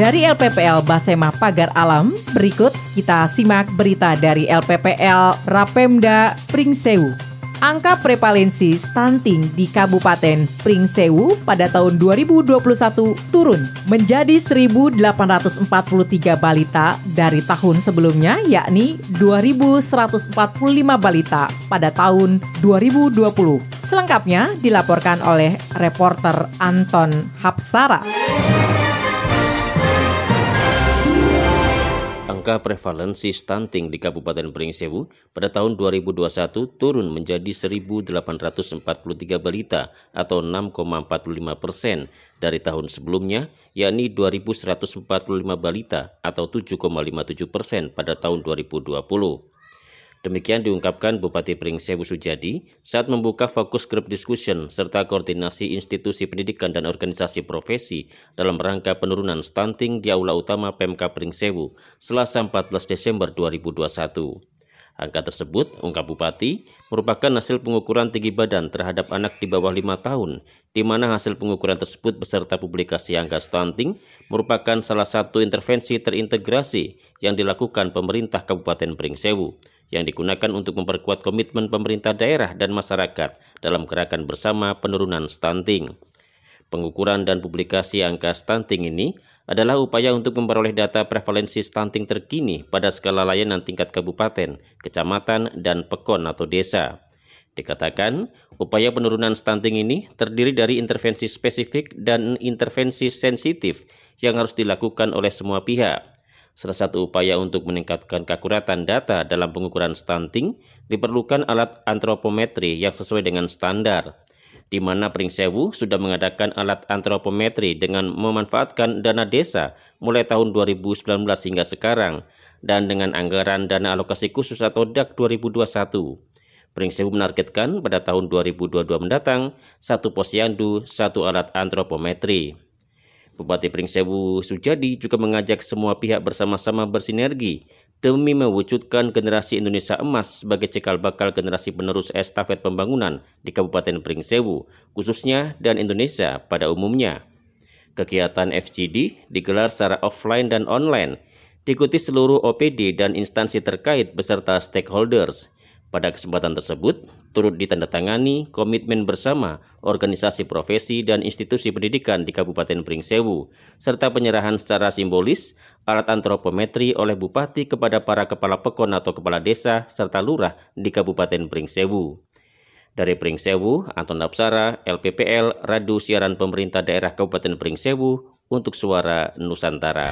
Dari LPPL Basema Pagar Alam, berikut kita simak berita dari LPPL Rapemda Pringsewu. Angka prevalensi stunting di Kabupaten Pringsewu pada tahun 2021 turun menjadi 1.843 balita dari tahun sebelumnya yakni 2.145 balita pada tahun 2020. Selengkapnya dilaporkan oleh reporter Anton Hapsara. Angka prevalensi stunting di Kabupaten Pringsewu pada tahun 2021 turun menjadi 1.843 balita atau 6,45 persen dari tahun sebelumnya, yakni 2.145 balita atau 7,57 persen pada tahun 2020. Demikian diungkapkan Bupati Pringsewu Sujadi saat membuka fokus group discussion serta koordinasi institusi pendidikan dan organisasi profesi dalam rangka penurunan stunting di Aula Utama PMK Pringsewu Selasa 14 Desember 2021. Angka tersebut, ungkap Bupati, merupakan hasil pengukuran tinggi badan terhadap anak di bawah lima tahun, di mana hasil pengukuran tersebut beserta publikasi angka stunting merupakan salah satu intervensi terintegrasi yang dilakukan pemerintah Kabupaten Pringsewu yang digunakan untuk memperkuat komitmen pemerintah daerah dan masyarakat dalam gerakan bersama penurunan stunting. Pengukuran dan publikasi angka stunting ini adalah upaya untuk memperoleh data prevalensi stunting terkini pada skala layanan tingkat kabupaten, kecamatan, dan pekon atau desa. Dikatakan, upaya penurunan stunting ini terdiri dari intervensi spesifik dan intervensi sensitif yang harus dilakukan oleh semua pihak, Salah satu upaya untuk meningkatkan keakuratan data dalam pengukuran stunting diperlukan alat antropometri yang sesuai dengan standar, di mana Pringsewu sudah mengadakan alat antropometri dengan memanfaatkan dana desa mulai tahun 2019 hingga sekarang dan dengan anggaran dana alokasi khusus atau DAK 2021. Pringsewu menargetkan pada tahun 2022 mendatang satu posyandu, satu alat antropometri. Bupati Pringsewu Sujadi juga mengajak semua pihak bersama-sama bersinergi demi mewujudkan generasi Indonesia emas sebagai cikal bakal generasi penerus estafet pembangunan di Kabupaten Pringsewu, khususnya dan Indonesia pada umumnya. Kegiatan FGD digelar secara offline dan online, diikuti seluruh OPD dan instansi terkait beserta stakeholders – pada kesempatan tersebut, turut ditandatangani komitmen bersama organisasi profesi dan institusi pendidikan di Kabupaten Pringsewu, serta penyerahan secara simbolis alat antropometri oleh Bupati kepada para kepala pekon atau kepala desa serta lurah di Kabupaten Pringsewu. Dari Pringsewu, Anton Napsara, LPPL, Radio Siaran Pemerintah Daerah Kabupaten Pringsewu untuk Suara Nusantara.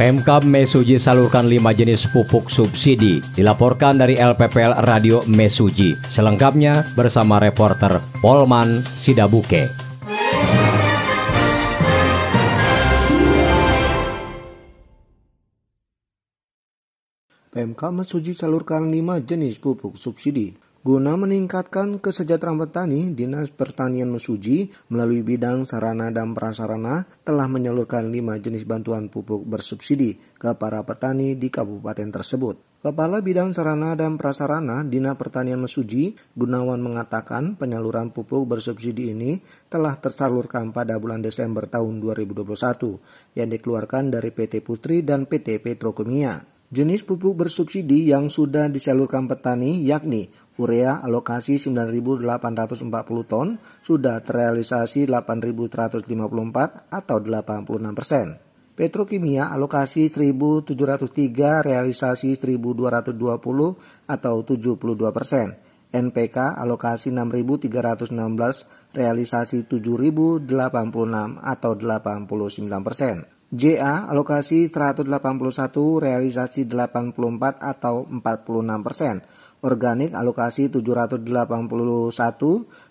Pemkab Mesuji salurkan 5 jenis pupuk subsidi. Dilaporkan dari LPPL Radio Mesuji. Selengkapnya bersama reporter Polman Sidabuke. PMK Mesuji salurkan 5 jenis pupuk subsidi. Guna meningkatkan kesejahteraan petani, Dinas Pertanian Mesuji melalui bidang sarana dan prasarana telah menyalurkan lima jenis bantuan pupuk bersubsidi ke para petani di kabupaten tersebut. Kepala Bidang Sarana dan Prasarana Dinas Pertanian Mesuji, Gunawan mengatakan penyaluran pupuk bersubsidi ini telah tersalurkan pada bulan Desember tahun 2021 yang dikeluarkan dari PT Putri dan PT Petrokemia. Jenis pupuk bersubsidi yang sudah disalurkan petani yakni urea alokasi 9.840 ton sudah terrealisasi 8.154 atau 86 persen. Petrokimia alokasi 1.703 realisasi 1.220 atau 72 persen. NPK alokasi 6.316 realisasi 7.086 atau 89 persen. JA alokasi 181 realisasi 84 atau 46 persen. Organik alokasi 781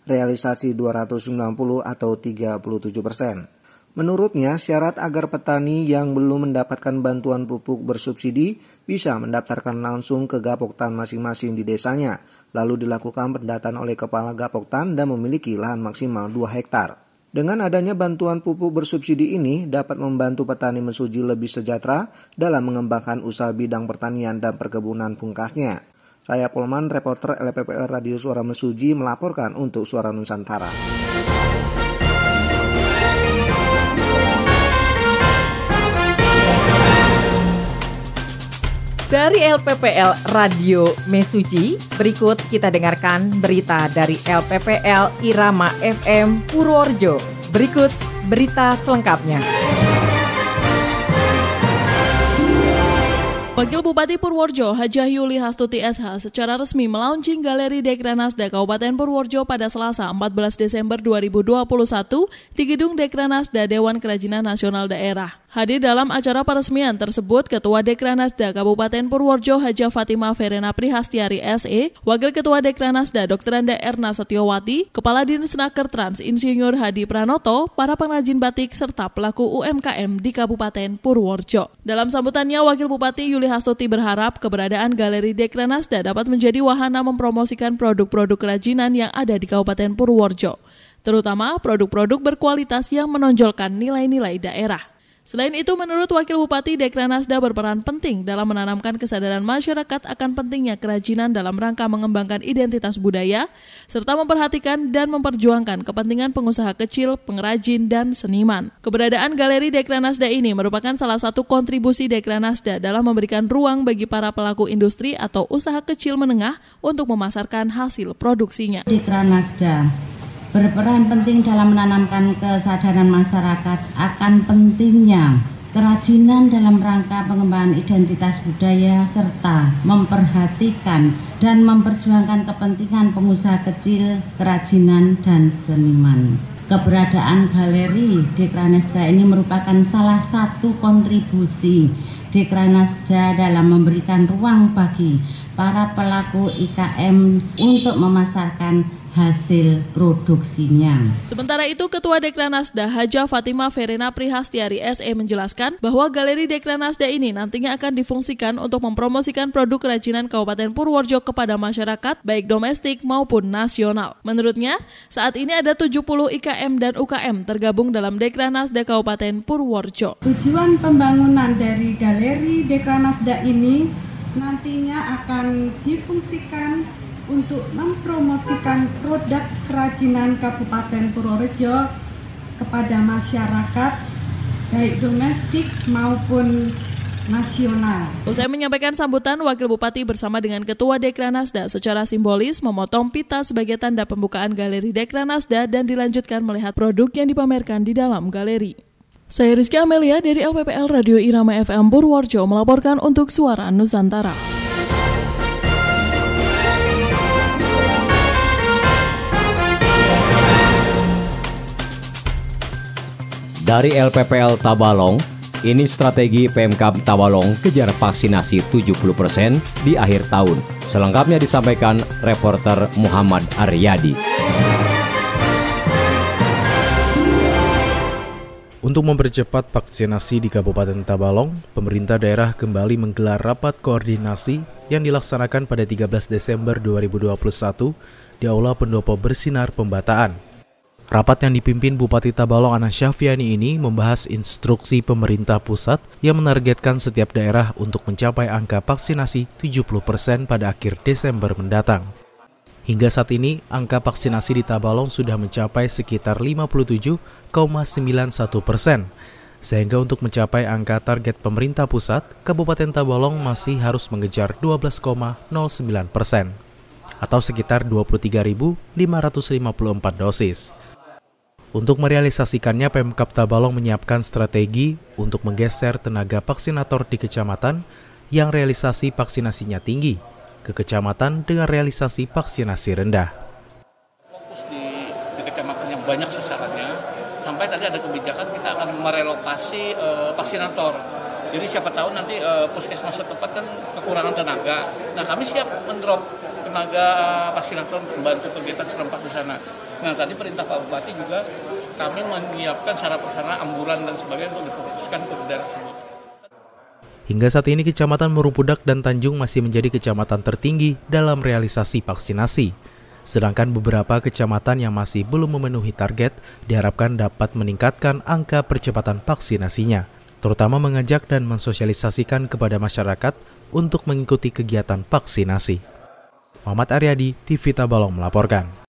realisasi 290 atau 37 persen. Menurutnya, syarat agar petani yang belum mendapatkan bantuan pupuk bersubsidi bisa mendaftarkan langsung ke Gapoktan masing-masing di desanya, lalu dilakukan pendataan oleh Kepala Gapoktan dan memiliki lahan maksimal 2 hektar. Dengan adanya bantuan pupuk bersubsidi ini dapat membantu petani mesuji lebih sejahtera dalam mengembangkan usaha bidang pertanian dan perkebunan pungkasnya. Saya Polman, reporter LPPL Radio Suara Mesuji melaporkan untuk Suara Nusantara. Dari LPPL Radio Mesuji, berikut kita dengarkan berita dari LPPL Irama FM Purworejo. Berikut berita selengkapnya. Wakil Bupati Purworejo, Hajah Yuli Hastuti SH secara resmi melaunching Galeri Dekranasda Kabupaten Purworejo pada Selasa 14 Desember 2021 di Gedung Dekranasda Dewan Kerajinan Nasional Daerah. Hadir dalam acara peresmian tersebut Ketua Dekranasda Kabupaten Purworejo Haja Fatima Verena Prihastiari SE, Wakil Ketua Dekranasda Dr. Anda Erna Setiawati, Kepala Dinas Naker Trans Insinyur Hadi Pranoto, para pengrajin batik serta pelaku UMKM di Kabupaten Purworejo. Dalam sambutannya, Wakil Bupati Yuli Hastuti berharap keberadaan Galeri Dekranasda dapat menjadi wahana mempromosikan produk-produk kerajinan yang ada di Kabupaten Purworejo, terutama produk-produk berkualitas yang menonjolkan nilai-nilai daerah. Selain itu, menurut Wakil Bupati, Dekranasda berperan penting dalam menanamkan kesadaran masyarakat akan pentingnya kerajinan dalam rangka mengembangkan identitas budaya, serta memperhatikan dan memperjuangkan kepentingan pengusaha kecil, pengrajin, dan seniman. Keberadaan Galeri Dekranasda ini merupakan salah satu kontribusi Dekranasda dalam memberikan ruang bagi para pelaku industri atau usaha kecil menengah untuk memasarkan hasil produksinya. Dekranasda berperan penting dalam menanamkan kesadaran masyarakat akan pentingnya kerajinan dalam rangka pengembangan identitas budaya serta memperhatikan dan memperjuangkan kepentingan pengusaha kecil, kerajinan, dan seniman. Keberadaan galeri Dekranasda ini merupakan salah satu kontribusi Dekranasda dalam memberikan ruang bagi para pelaku IKM untuk memasarkan hasil produksinya. Sementara itu, Ketua Dekranasda Haja Fatima Verena Prihastiari SE menjelaskan bahwa Galeri Dekranasda ini nantinya akan difungsikan untuk mempromosikan produk kerajinan Kabupaten Purworejo kepada masyarakat baik domestik maupun nasional. Menurutnya, saat ini ada 70 IKM dan UKM tergabung dalam Dekranasda Kabupaten Purworejo. Tujuan pembangunan dari Galeri Dekranasda ini nantinya akan difungsikan untuk mempromosikan produk kerajinan Kabupaten Purworejo kepada masyarakat baik domestik maupun nasional. Usai menyampaikan sambutan, Wakil Bupati bersama dengan Ketua Dekranasda secara simbolis memotong pita sebagai tanda pembukaan Galeri Dekranasda dan dilanjutkan melihat produk yang dipamerkan di dalam galeri. Saya Rizky Amelia dari LPPL Radio Irama FM Purworejo melaporkan untuk Suara Nusantara. Dari LPPL Tabalong, ini strategi PMK Tabalong kejar vaksinasi 70% di akhir tahun. Selengkapnya disampaikan reporter Muhammad Aryadi. Untuk mempercepat vaksinasi di Kabupaten Tabalong, pemerintah daerah kembali menggelar rapat koordinasi yang dilaksanakan pada 13 Desember 2021 di Aula Pendopo Bersinar Pembataan. Rapat yang dipimpin Bupati Tabalong Ana Syafiani ini membahas instruksi pemerintah pusat yang menargetkan setiap daerah untuk mencapai angka vaksinasi 70% pada akhir Desember mendatang. Hingga saat ini, angka vaksinasi di Tabalong sudah mencapai sekitar 57,91 persen. Sehingga untuk mencapai angka target pemerintah pusat, Kabupaten Tabalong masih harus mengejar 12,09 persen atau sekitar 23.554 dosis. Untuk merealisasikannya, Pemkap Tabalong menyiapkan strategi untuk menggeser tenaga vaksinator di kecamatan yang realisasi vaksinasinya tinggi ke kecamatan dengan realisasi vaksinasi rendah. Fokus di, di kecamatan yang banyak sasarannya, sampai tadi ada kebijakan kita akan merelokasi uh, vaksinator. Jadi siapa tahu nanti uh, puskesmas setempat kan kekurangan tenaga. Nah kami siap mendrop tenaga vaksinator membantu kegiatan serempak di sana. Nah tadi perintah Pak Bupati juga kami menyiapkan sarana ambulan dan sebagainya untuk difokuskan ke daerah tersebut. Hingga saat ini Kecamatan Murumpudak dan Tanjung masih menjadi kecamatan tertinggi dalam realisasi vaksinasi. Sedangkan beberapa kecamatan yang masih belum memenuhi target diharapkan dapat meningkatkan angka percepatan vaksinasinya, terutama mengajak dan mensosialisasikan kepada masyarakat untuk mengikuti kegiatan vaksinasi. Muhammad Aryadi, TV Tabalong melaporkan.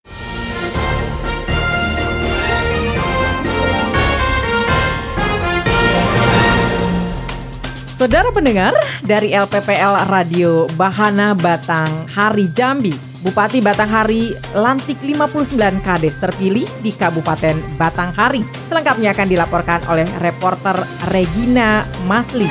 Saudara pendengar dari LPPL Radio Bahana Batang Hari Jambi, Bupati Batanghari lantik 59 kades terpilih di Kabupaten Batanghari. Selengkapnya akan dilaporkan oleh reporter Regina Masli.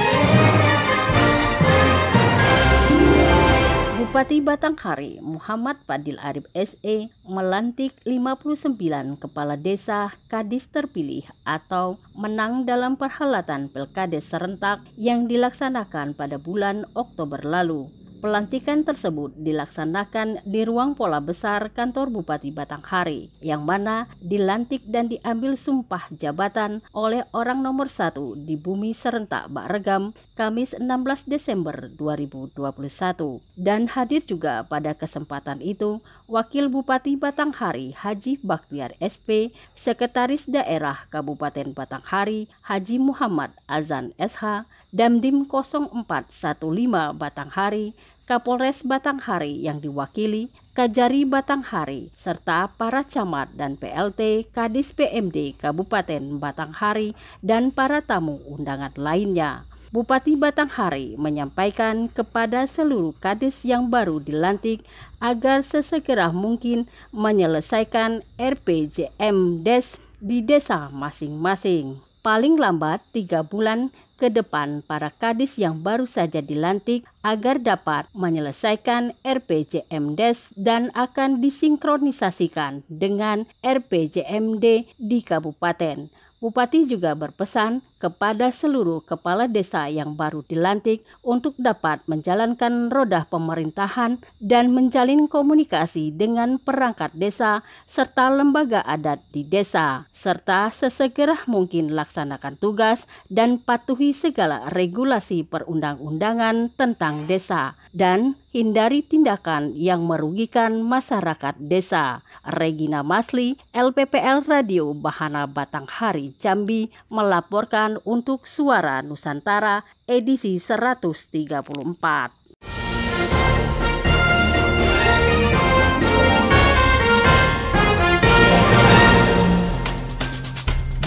Bupati Batanghari Muhammad Fadil Arif SE melantik 59 kepala desa kadis terpilih atau menang dalam perhelatan Pilkades serentak yang dilaksanakan pada bulan Oktober lalu. Pelantikan tersebut dilaksanakan di ruang pola besar kantor Bupati Batanghari, yang mana dilantik dan diambil sumpah jabatan oleh orang nomor satu di bumi serentak Regam, Kamis 16 Desember 2021. Dan hadir juga pada kesempatan itu Wakil Bupati Batanghari Haji Baktiar SP, Sekretaris Daerah Kabupaten Batanghari Haji Muhammad Azan SH, Damdim 0415 Batanghari, Kapolres Batanghari yang diwakili Kajari Batanghari, serta para camat dan PLT Kadis PMD Kabupaten Batanghari dan para tamu undangan lainnya. Bupati Batanghari menyampaikan kepada seluruh kadis yang baru dilantik agar sesegera mungkin menyelesaikan RPJM DES di desa masing-masing. Paling lambat tiga bulan ke depan para kadis yang baru saja dilantik agar dapat menyelesaikan RPJMDes dan akan disinkronisasikan dengan RPJMD di kabupaten. Bupati juga berpesan kepada seluruh kepala desa yang baru dilantik untuk dapat menjalankan roda pemerintahan dan menjalin komunikasi dengan perangkat desa serta lembaga adat di desa, serta sesegera mungkin laksanakan tugas dan patuhi segala regulasi perundang-undangan tentang desa dan hindari tindakan yang merugikan masyarakat desa. Regina Masli, LPPL Radio Bahana Batanghari Jambi melaporkan untuk Suara Nusantara edisi 134.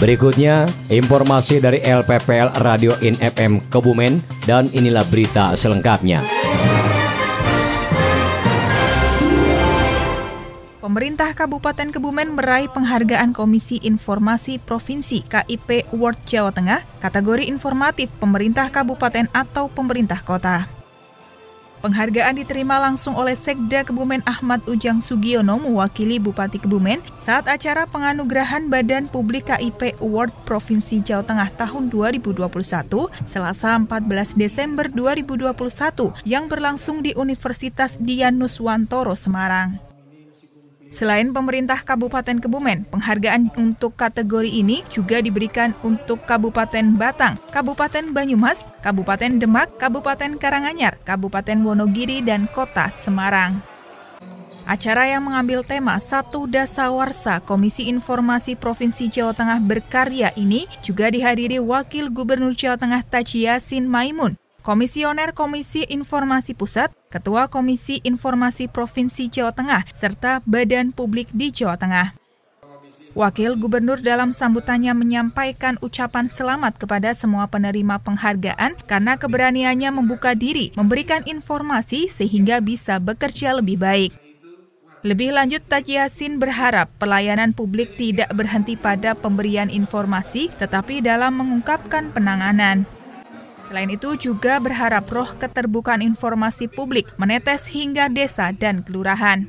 Berikutnya, informasi dari LPPL Radio In FM Kebumen dan inilah berita selengkapnya. Pemerintah Kabupaten Kebumen meraih penghargaan Komisi Informasi Provinsi KIP Award Jawa Tengah kategori informatif pemerintah kabupaten atau pemerintah kota. Penghargaan diterima langsung oleh Sekda Kebumen Ahmad Ujang Sugiono mewakili Bupati Kebumen saat acara penganugerahan Badan Publik KIP Award Provinsi Jawa Tengah tahun 2021 Selasa 14 Desember 2021 yang berlangsung di Universitas Dianuswantoro Semarang. Selain pemerintah Kabupaten Kebumen, penghargaan untuk kategori ini juga diberikan untuk Kabupaten Batang, Kabupaten Banyumas, Kabupaten Demak, Kabupaten Karanganyar, Kabupaten Wonogiri, dan Kota Semarang. Acara yang mengambil tema Satu Dasawarsa Komisi Informasi Provinsi Jawa Tengah berkarya ini juga dihadiri Wakil Gubernur Jawa Tengah Taji Yasin Maimun, Komisioner Komisi Informasi Pusat, Ketua Komisi Informasi Provinsi Jawa Tengah, serta Badan Publik di Jawa Tengah. Wakil Gubernur dalam sambutannya menyampaikan ucapan selamat kepada semua penerima penghargaan karena keberaniannya membuka diri, memberikan informasi sehingga bisa bekerja lebih baik. Lebih lanjut, Taji Yasin berharap pelayanan publik tidak berhenti pada pemberian informasi, tetapi dalam mengungkapkan penanganan. Selain itu juga berharap roh keterbukaan informasi publik menetes hingga desa dan kelurahan.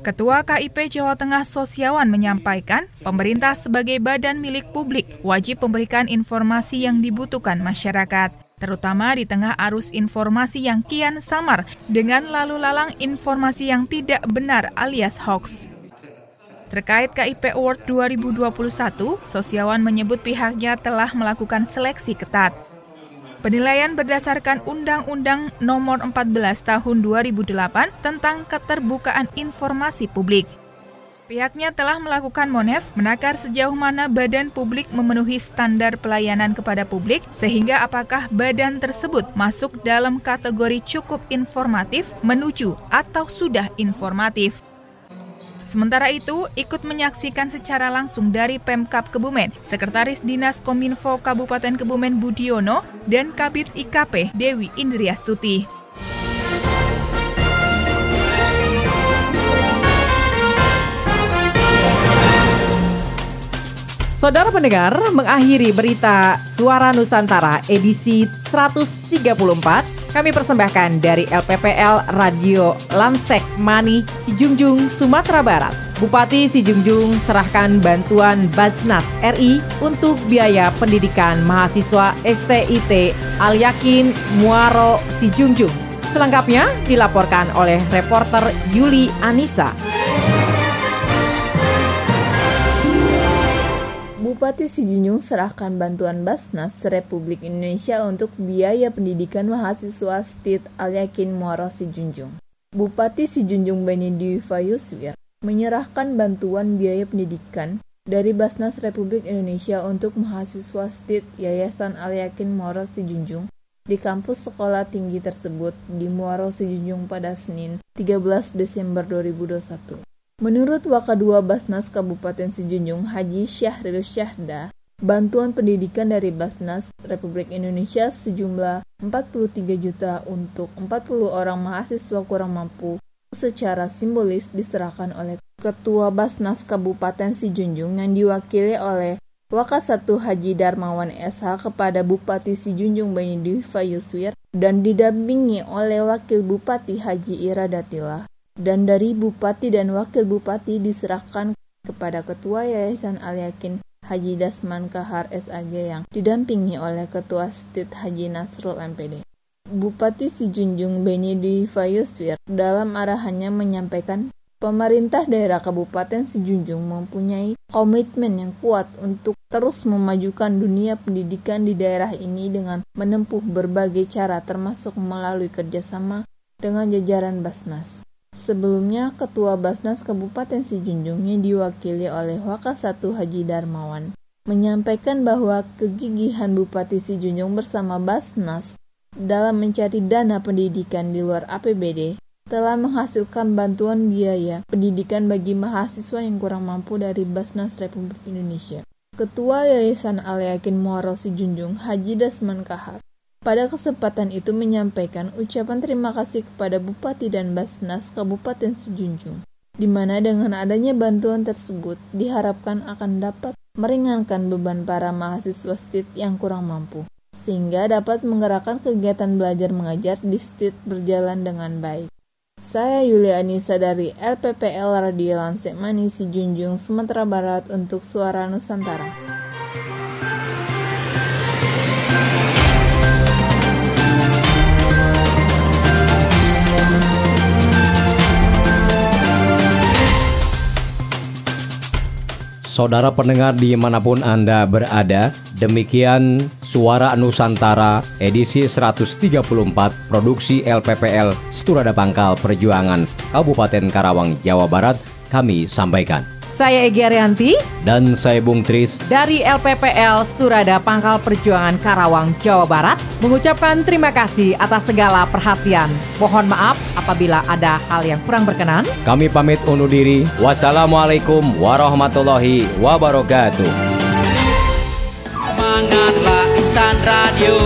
Ketua KIP Jawa Tengah Sosiawan menyampaikan, pemerintah sebagai badan milik publik wajib memberikan informasi yang dibutuhkan masyarakat, terutama di tengah arus informasi yang kian samar dengan lalu lalang informasi yang tidak benar alias hoax. Terkait KIP Award 2021, Sosiawan menyebut pihaknya telah melakukan seleksi ketat. Penilaian berdasarkan Undang-Undang Nomor 14 Tahun 2008 tentang Keterbukaan Informasi Publik. Pihaknya telah melakukan monef menakar sejauh mana badan publik memenuhi standar pelayanan kepada publik sehingga apakah badan tersebut masuk dalam kategori cukup informatif menuju atau sudah informatif. Sementara itu, ikut menyaksikan secara langsung dari Pemkap Kebumen, Sekretaris Dinas Kominfo Kabupaten Kebumen Budiono, dan Kabit IKP Dewi Indriastuti. Saudara pendengar, mengakhiri berita Suara Nusantara edisi 134 kami persembahkan dari LPPL Radio Lamsek Mani Sijungjung Sumatera Barat. Bupati Sijungjung serahkan bantuan Basnas RI untuk biaya pendidikan mahasiswa STIT Al Yakin Muaro Sijungjung. Selengkapnya dilaporkan oleh reporter Yuli Anissa. Bupati Sijunjung serahkan bantuan Basnas Republik Indonesia untuk biaya pendidikan mahasiswa STIT Al-Yakin Muara Sijunjung. Bupati Sijunjung Beni Dwi Fayuswir menyerahkan bantuan biaya pendidikan dari Basnas Republik Indonesia untuk mahasiswa STIT Yayasan Al-Yakin Muara Sijunjung di kampus sekolah tinggi tersebut di Muaro Sijunjung pada Senin 13 Desember 2021. Menurut Wakadua Basnas Kabupaten Sijunjung Haji Syahril Syahda, bantuan pendidikan dari Basnas Republik Indonesia sejumlah 43 juta untuk 40 orang mahasiswa kurang mampu secara simbolis diserahkan oleh Ketua Basnas Kabupaten Sijunjung yang diwakili oleh Wakasatu Haji Darmawan SH kepada Bupati Sijunjung Bani Fayuswir dan didampingi oleh Wakil Bupati Haji Iradatillah dan dari Bupati dan Wakil Bupati diserahkan kepada Ketua Yayasan Al-Yakin Haji Dasman Kahar SAG yang didampingi oleh Ketua Stit Haji Nasrul MPD. Bupati Sijunjung Beni Dwi Fayuswir dalam arahannya menyampaikan pemerintah daerah Kabupaten Sijunjung mempunyai komitmen yang kuat untuk terus memajukan dunia pendidikan di daerah ini dengan menempuh berbagai cara termasuk melalui kerjasama dengan jajaran Basnas. Sebelumnya, Ketua Basnas Kabupaten Sijunjung yang diwakili oleh Wakasatu Haji Darmawan menyampaikan bahwa kegigihan Bupati Sijunjung bersama Basnas dalam mencari dana pendidikan di luar APBD telah menghasilkan bantuan biaya pendidikan bagi mahasiswa yang kurang mampu dari Basnas Republik Indonesia. Ketua Yayasan Al-Yakin Muaro Sijunjung Haji Dasman Kahar pada kesempatan itu menyampaikan ucapan terima kasih kepada Bupati dan Basnas Kabupaten Sejunjung, di mana dengan adanya bantuan tersebut diharapkan akan dapat meringankan beban para mahasiswa STIT yang kurang mampu, sehingga dapat menggerakkan kegiatan belajar mengajar di STIT berjalan dengan baik. Saya Yulianisa dari LPPL Radio Lansek Manisi Junjung, Sumatera Barat untuk Suara Nusantara. Saudara pendengar di mana pun Anda berada, demikian Suara Nusantara edisi 134 produksi LPPL Sturada Pangkal Perjuangan Kabupaten Karawang, Jawa Barat kami sampaikan. Saya Egi Arianti dan saya Bung Tris dari LPPL Sturada Pangkal Perjuangan Karawang, Jawa Barat mengucapkan terima kasih atas segala perhatian. Mohon maaf apabila ada hal yang kurang berkenan. Kami pamit undur diri. Wassalamualaikum warahmatullahi wabarakatuh. Semangatlah insan radio.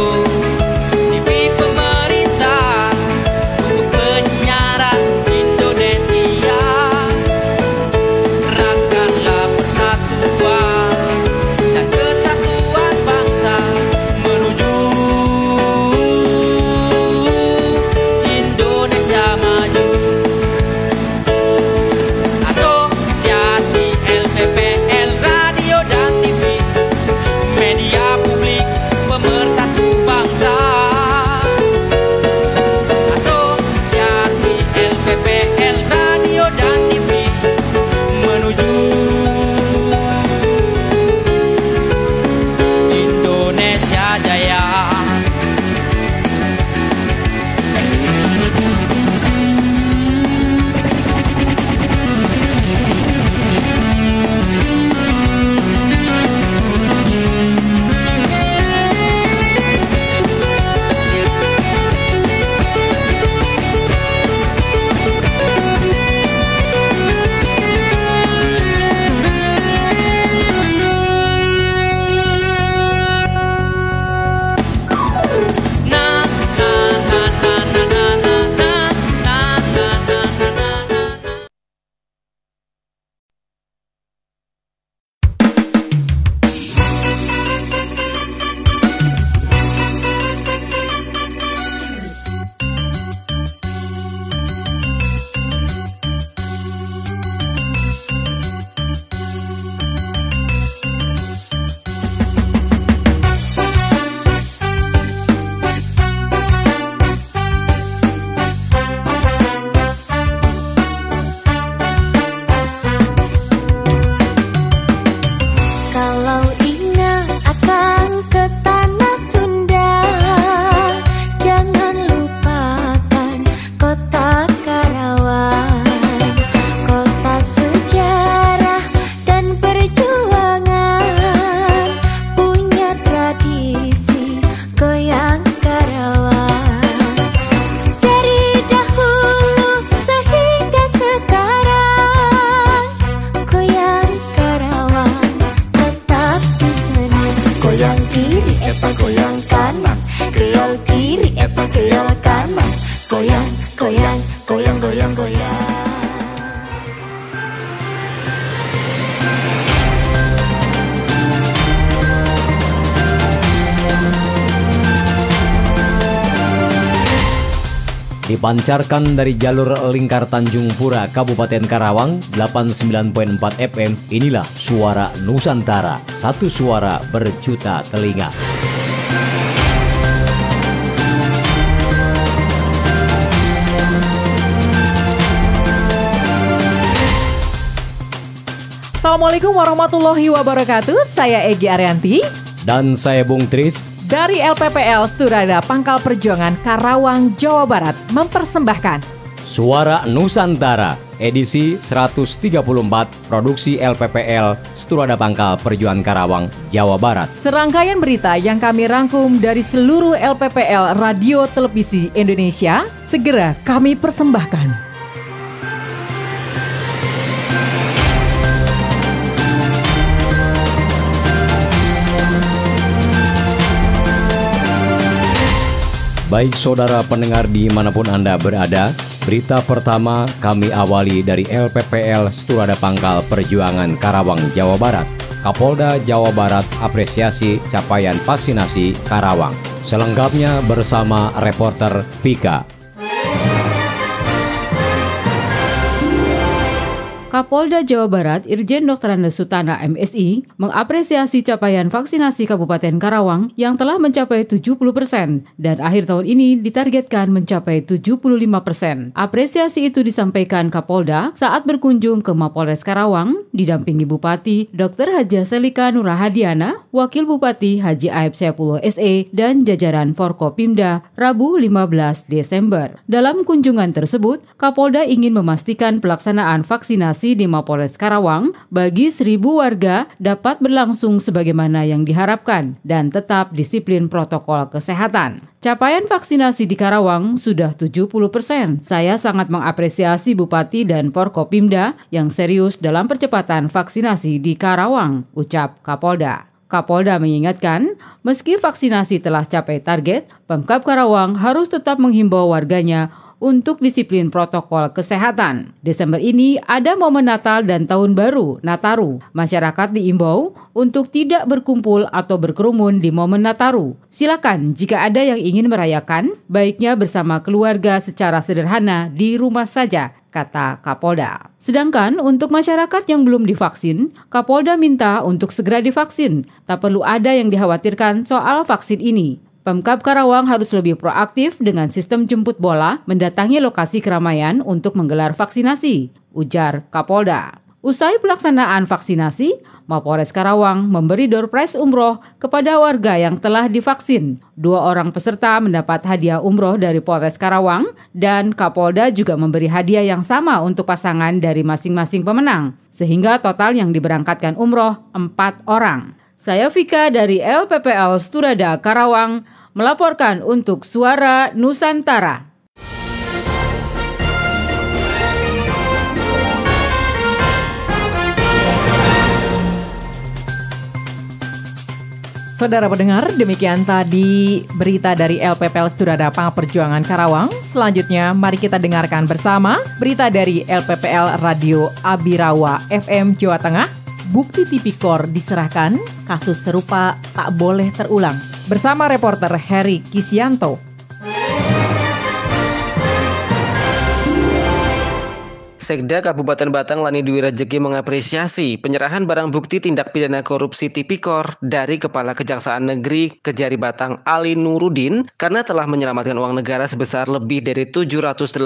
Dipancarkan dari jalur lingkar Tanjung Pura, Kabupaten Karawang, 89.4 FM, inilah Suara Nusantara, satu suara berjuta telinga. Assalamualaikum warahmatullahi wabarakatuh, saya Egi Arianti. Dan saya Bung Tris dari LPPL Sturada Pangkal Perjuangan Karawang, Jawa Barat mempersembahkan Suara Nusantara edisi 134 produksi LPPL Sturada Pangkal Perjuangan Karawang, Jawa Barat. Serangkaian berita yang kami rangkum dari seluruh LPPL Radio Televisi Indonesia segera kami persembahkan. Baik saudara pendengar di mana pun Anda berada, berita pertama kami awali dari LPPL Sturada Pangkal Perjuangan Karawang, Jawa Barat. Kapolda Jawa Barat apresiasi capaian vaksinasi Karawang. Selengkapnya bersama reporter Vika. Kapolda Jawa Barat Irjen Dr. Andes Sutana MSI mengapresiasi capaian vaksinasi Kabupaten Karawang yang telah mencapai 70 persen dan akhir tahun ini ditargetkan mencapai 75 persen. Apresiasi itu disampaikan Kapolda saat berkunjung ke Mapolres Karawang didampingi Bupati Dr. Haja Selika Nurahadiana, Wakil Bupati Haji Aib Sepuluh SE, dan jajaran Forkopimda Rabu 15 Desember. Dalam kunjungan tersebut, Kapolda ingin memastikan pelaksanaan vaksinasi vaksinasi di Mapolres Karawang bagi seribu warga dapat berlangsung sebagaimana yang diharapkan dan tetap disiplin protokol kesehatan. Capaian vaksinasi di Karawang sudah 70 persen. Saya sangat mengapresiasi Bupati dan Forkopimda yang serius dalam percepatan vaksinasi di Karawang, ucap Kapolda. Kapolda mengingatkan, meski vaksinasi telah capai target, Pemkap Karawang harus tetap menghimbau warganya untuk disiplin protokol kesehatan. Desember ini ada momen Natal dan Tahun Baru, Nataru. Masyarakat diimbau untuk tidak berkumpul atau berkerumun di momen Nataru. Silakan jika ada yang ingin merayakan, baiknya bersama keluarga secara sederhana di rumah saja kata Kapolda. Sedangkan untuk masyarakat yang belum divaksin, Kapolda minta untuk segera divaksin. Tak perlu ada yang dikhawatirkan soal vaksin ini. Pemkap Karawang harus lebih proaktif dengan sistem jemput bola mendatangi lokasi keramaian untuk menggelar vaksinasi, ujar Kapolda. Usai pelaksanaan vaksinasi, Mapores Karawang memberi door prize umroh kepada warga yang telah divaksin. Dua orang peserta mendapat hadiah umroh dari Polres Karawang dan Kapolda juga memberi hadiah yang sama untuk pasangan dari masing-masing pemenang. Sehingga total yang diberangkatkan umroh empat orang. Saya Vika dari LPPL Sturada Karawang melaporkan untuk Suara Nusantara. Saudara pendengar, demikian tadi berita dari LPPL Sturada Perjuangan Karawang. Selanjutnya, mari kita dengarkan bersama berita dari LPPL Radio Abirawa FM Jawa Tengah bukti tipikor diserahkan, kasus serupa tak boleh terulang. Bersama reporter Heri Kisianto. Sekda Kabupaten Batang Lani Dwi Rejeki mengapresiasi penyerahan barang bukti tindak pidana korupsi tipikor dari Kepala Kejaksaan Negeri Kejari Batang Ali Nurudin karena telah menyelamatkan uang negara sebesar lebih dari 785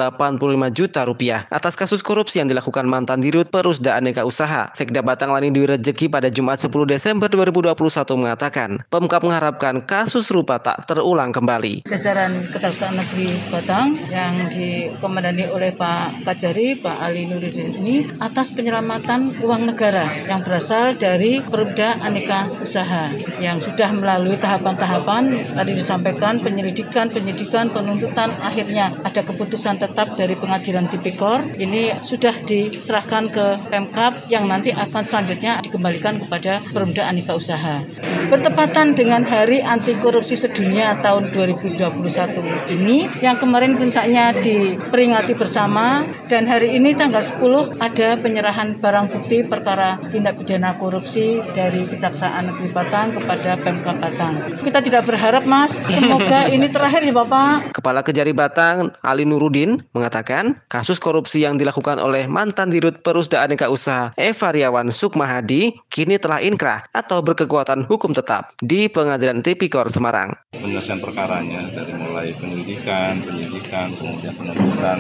juta rupiah atas kasus korupsi yang dilakukan mantan dirut Perusda Aneka Usaha. Sekda Batang Lani Dwi Rejeki pada Jumat 10 Desember 2021 mengatakan, Pemkap mengharapkan kasus serupa tak terulang kembali. Jajaran Kejaksaan Negeri Batang yang dikomandani oleh Pak Kajari, Pak Ali Nuruddin ini atas penyelamatan uang negara yang berasal dari Perda Aneka Usaha yang sudah melalui tahapan-tahapan tadi disampaikan penyelidikan, penyidikan, penuntutan akhirnya ada keputusan tetap dari pengadilan tipikor ini sudah diserahkan ke Pemkap yang nanti akan selanjutnya dikembalikan kepada Perda Aneka Usaha. Bertepatan dengan Hari Anti Korupsi Sedunia tahun 2021 ini yang kemarin puncaknya diperingati bersama dan hari ini tanggal 10 ada penyerahan barang bukti perkara tindak pidana korupsi dari Kejaksaan Negeri Batang kepada Pemkab Batang. Kita tidak berharap Mas, semoga ini terakhir ya Bapak. Kepala Kejari Batang Ali Nurudin mengatakan kasus korupsi yang dilakukan oleh mantan Dirut Perusda Aneka Usaha Eva Riawan Sukmahadi kini telah inkrah atau berkekuatan hukum tetap di Pengadilan Tipikor Semarang. Penyelesaian perkaranya dari mulai penyelidikan, penyidikan, kemudian penuntutan,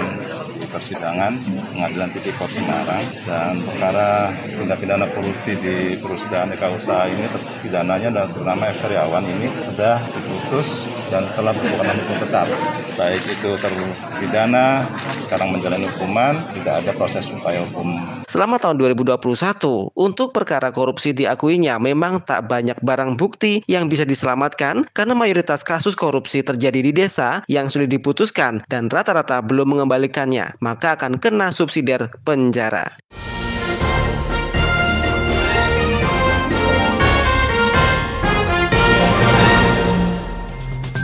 persidangan Pengadilan Tipikor Semarang dan perkara tindak pidana korupsi di perusahaan Eka Usaha ini pidananya dan bernama Eferiawan ini sudah diputus dan telah berbukan hukum tetap. Baik itu terpidana sekarang menjalani hukuman tidak ada proses upaya hukum. Selama tahun 2021, untuk perkara korupsi diakuinya memang tak banyak barang bukti yang bisa diselamatkan karena mayoritas kasus korupsi terjadi di desa yang sudah diputuskan dan rata-rata belum mengembalikannya, maka akan kena subsidiar penjara.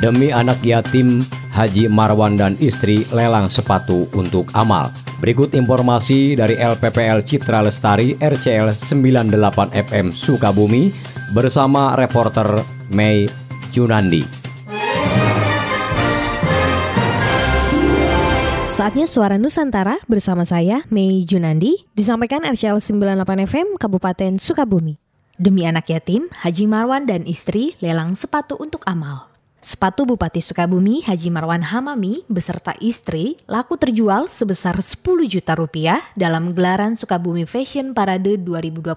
Demi anak yatim, Haji Marwan dan istri lelang sepatu untuk amal. Berikut informasi dari LPPL Citra Lestari RCL 98 FM Sukabumi bersama reporter Mei Junandi. Saatnya Suara Nusantara bersama saya Mei Junandi disampaikan RCL 98 FM Kabupaten Sukabumi. Demi anak yatim, Haji Marwan dan istri lelang sepatu untuk amal. Sepatu Bupati Sukabumi Haji Marwan Hamami beserta istri laku terjual sebesar 10 juta rupiah dalam gelaran Sukabumi Fashion Parade 2021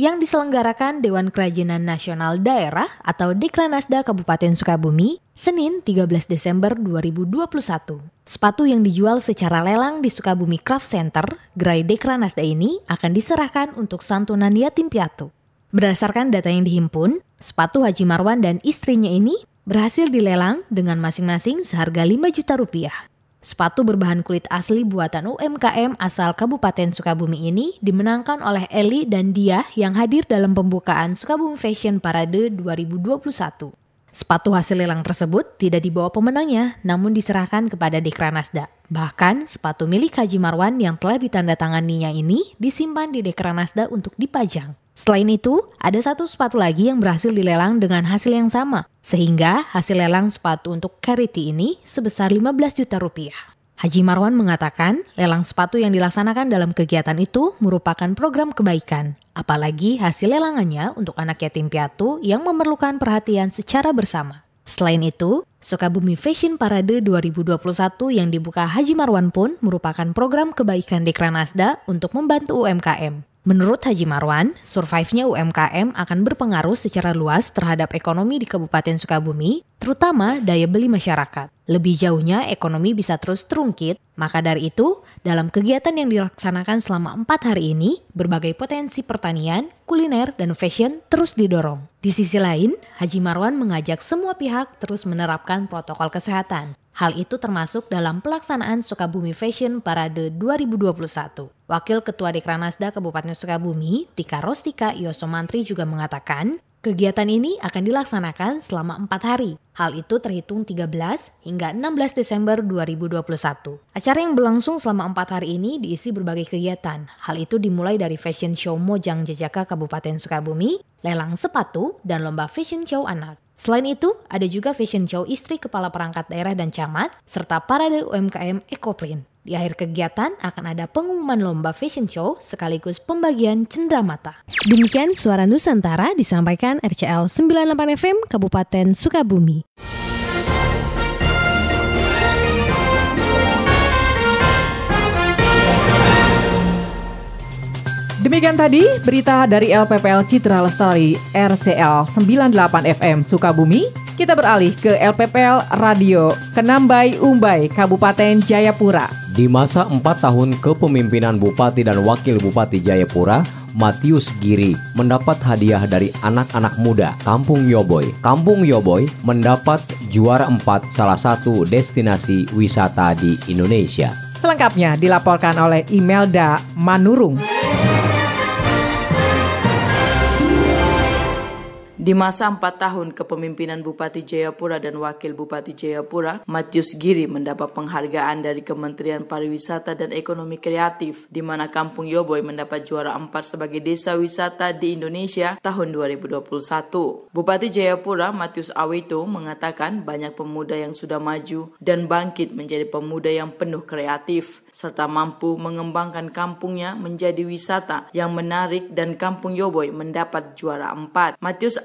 yang diselenggarakan Dewan Kerajinan Nasional Daerah atau Dekranasda Kabupaten Sukabumi Senin 13 Desember 2021. Sepatu yang dijual secara lelang di Sukabumi Craft Center, gerai Dekranasda ini akan diserahkan untuk santunan yatim piatu. Berdasarkan data yang dihimpun, sepatu Haji Marwan dan istrinya ini berhasil dilelang dengan masing-masing seharga 5 juta rupiah. Sepatu berbahan kulit asli buatan UMKM asal Kabupaten Sukabumi ini dimenangkan oleh Eli dan Dia yang hadir dalam pembukaan Sukabumi Fashion Parade 2021. Sepatu hasil lelang tersebut tidak dibawa pemenangnya, namun diserahkan kepada Dekranasda. Bahkan, sepatu milik Haji Marwan yang telah ditandatanganinya ini disimpan di Dekranasda untuk dipajang. Selain itu, ada satu sepatu lagi yang berhasil dilelang dengan hasil yang sama, sehingga hasil lelang sepatu untuk charity ini sebesar 15 juta rupiah. Haji Marwan mengatakan, lelang sepatu yang dilaksanakan dalam kegiatan itu merupakan program kebaikan, apalagi hasil lelangannya untuk anak yatim piatu yang memerlukan perhatian secara bersama. Selain itu, Sukabumi Fashion Parade 2021 yang dibuka Haji Marwan pun merupakan program kebaikan Dekranasda untuk membantu UMKM. Menurut Haji Marwan, survive-nya UMKM akan berpengaruh secara luas terhadap ekonomi di Kabupaten Sukabumi, terutama daya beli masyarakat. Lebih jauhnya, ekonomi bisa terus terungkit, maka dari itu, dalam kegiatan yang dilaksanakan selama empat hari ini, berbagai potensi pertanian, kuliner, dan fashion terus didorong. Di sisi lain, Haji Marwan mengajak semua pihak terus menerapkan protokol kesehatan. Hal itu termasuk dalam pelaksanaan Sukabumi Fashion Parade 2021. Wakil Ketua Dekranasda Kabupaten Sukabumi, Tika Rostika Yosomantri juga mengatakan, kegiatan ini akan dilaksanakan selama empat hari. Hal itu terhitung 13 hingga 16 Desember 2021. Acara yang berlangsung selama empat hari ini diisi berbagai kegiatan. Hal itu dimulai dari Fashion Show Mojang Jejaka Kabupaten Sukabumi, lelang sepatu, dan lomba fashion show anak. Selain itu, ada juga fashion show istri kepala perangkat daerah dan camat, serta parade UMKM Ecoprint. Di akhir kegiatan akan ada pengumuman lomba fashion show sekaligus pembagian cendramata. Demikian suara Nusantara disampaikan RCL 98 FM Kabupaten Sukabumi. Demikian tadi berita dari LPPL Citra Lestari RCL 98 FM Sukabumi. Kita beralih ke LPPL Radio Kenambai Umbai Kabupaten Jayapura. Di masa 4 tahun kepemimpinan Bupati dan Wakil Bupati Jayapura, Matius Giri mendapat hadiah dari anak-anak muda Kampung Yoboy. Kampung Yoboy mendapat juara 4 salah satu destinasi wisata di Indonesia. Selengkapnya dilaporkan oleh Imelda Manurung. Di masa empat tahun kepemimpinan Bupati Jayapura dan Wakil Bupati Jayapura, Matius Giri mendapat penghargaan dari Kementerian Pariwisata dan Ekonomi Kreatif, di mana Kampung Yoboy mendapat juara empat sebagai desa wisata di Indonesia tahun 2021. Bupati Jayapura, Matius Awito, mengatakan banyak pemuda yang sudah maju dan bangkit menjadi pemuda yang penuh kreatif, serta mampu mengembangkan kampungnya menjadi wisata yang menarik dan Kampung Yoboy mendapat juara empat. Matius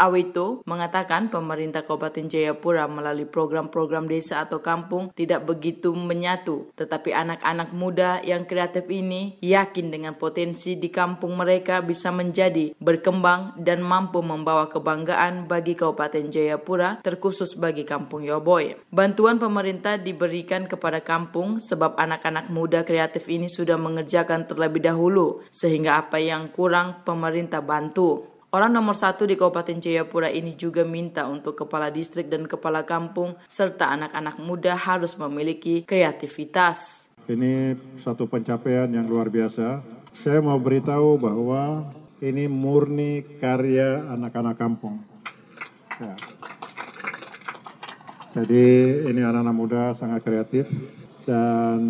mengatakan pemerintah Kabupaten Jayapura melalui program-program desa atau kampung tidak begitu menyatu, tetapi anak-anak muda yang kreatif ini yakin dengan potensi di kampung mereka bisa menjadi berkembang dan mampu membawa kebanggaan bagi Kabupaten Jayapura terkhusus bagi Kampung Yoboy. Bantuan pemerintah diberikan kepada kampung sebab anak-anak muda kreatif ini sudah mengerjakan terlebih dahulu sehingga apa yang kurang pemerintah bantu. Orang nomor satu di Kabupaten Jayapura ini juga minta untuk kepala distrik dan kepala kampung serta anak-anak muda harus memiliki kreativitas. Ini satu pencapaian yang luar biasa. Saya mau beritahu bahwa ini murni karya anak-anak kampung. Ya. Jadi ini anak-anak muda sangat kreatif dan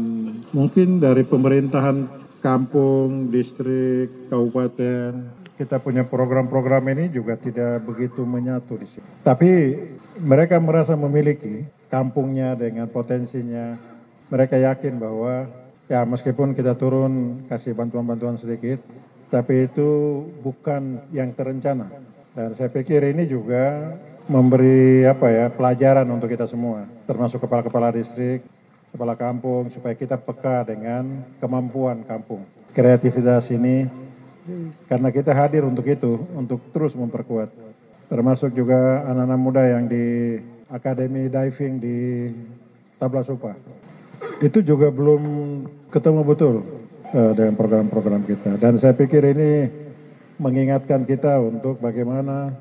mungkin dari pemerintahan kampung, distrik, kabupaten, kita punya program-program ini juga tidak begitu menyatu di sini. Tapi mereka merasa memiliki kampungnya dengan potensinya. Mereka yakin bahwa ya meskipun kita turun kasih bantuan-bantuan sedikit, tapi itu bukan yang terencana. Dan saya pikir ini juga memberi apa ya pelajaran untuk kita semua, termasuk kepala-kepala distrik, kepala kampung, supaya kita peka dengan kemampuan kampung. Kreativitas ini karena kita hadir untuk itu, untuk terus memperkuat. Termasuk juga anak-anak muda yang di Akademi Diving di Tablasupa. Itu juga belum ketemu betul uh, dengan program-program kita. Dan saya pikir ini mengingatkan kita untuk bagaimana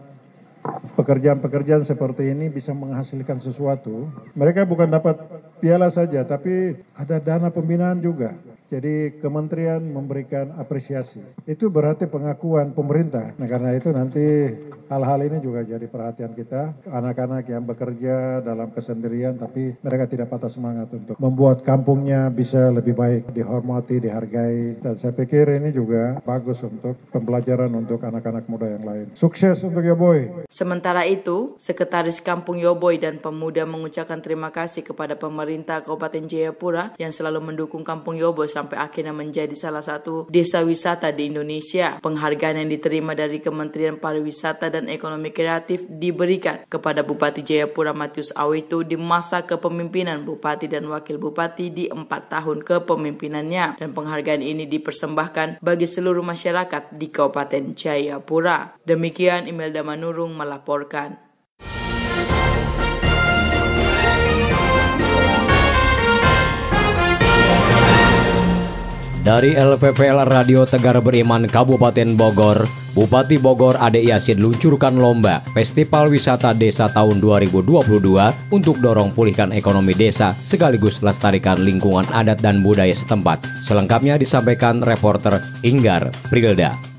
pekerjaan-pekerjaan seperti ini bisa menghasilkan sesuatu. Mereka bukan dapat piala saja, tapi ada dana pembinaan juga. Jadi kementerian memberikan apresiasi. Itu berarti pengakuan pemerintah. Nah karena itu nanti hal-hal ini juga jadi perhatian kita. Anak-anak yang bekerja dalam kesendirian tapi mereka tidak patah semangat untuk membuat kampungnya bisa lebih baik, dihormati, dihargai. Dan saya pikir ini juga bagus untuk pembelajaran untuk anak-anak muda yang lain. Sukses untuk Yoboy. Sementara itu, Sekretaris Kampung Yoboy dan Pemuda mengucapkan terima kasih kepada pemerintah Kabupaten Jayapura yang selalu mendukung Kampung Yoboy sampai akhirnya menjadi salah satu desa wisata di Indonesia. Penghargaan yang diterima dari Kementerian Pariwisata dan Ekonomi Kreatif diberikan kepada Bupati Jayapura Matius Awitu di masa kepemimpinan Bupati dan Wakil Bupati di empat tahun kepemimpinannya. Dan penghargaan ini dipersembahkan bagi seluruh masyarakat di Kabupaten Jayapura. Demikian Imelda Manurung melaporkan. Dari LPPL Radio Tegar Beriman Kabupaten Bogor, Bupati Bogor Ade Yasin luncurkan lomba Festival Wisata Desa tahun 2022 untuk dorong pulihkan ekonomi desa sekaligus lestarikan lingkungan adat dan budaya setempat. Selengkapnya disampaikan reporter Inggar Prilda.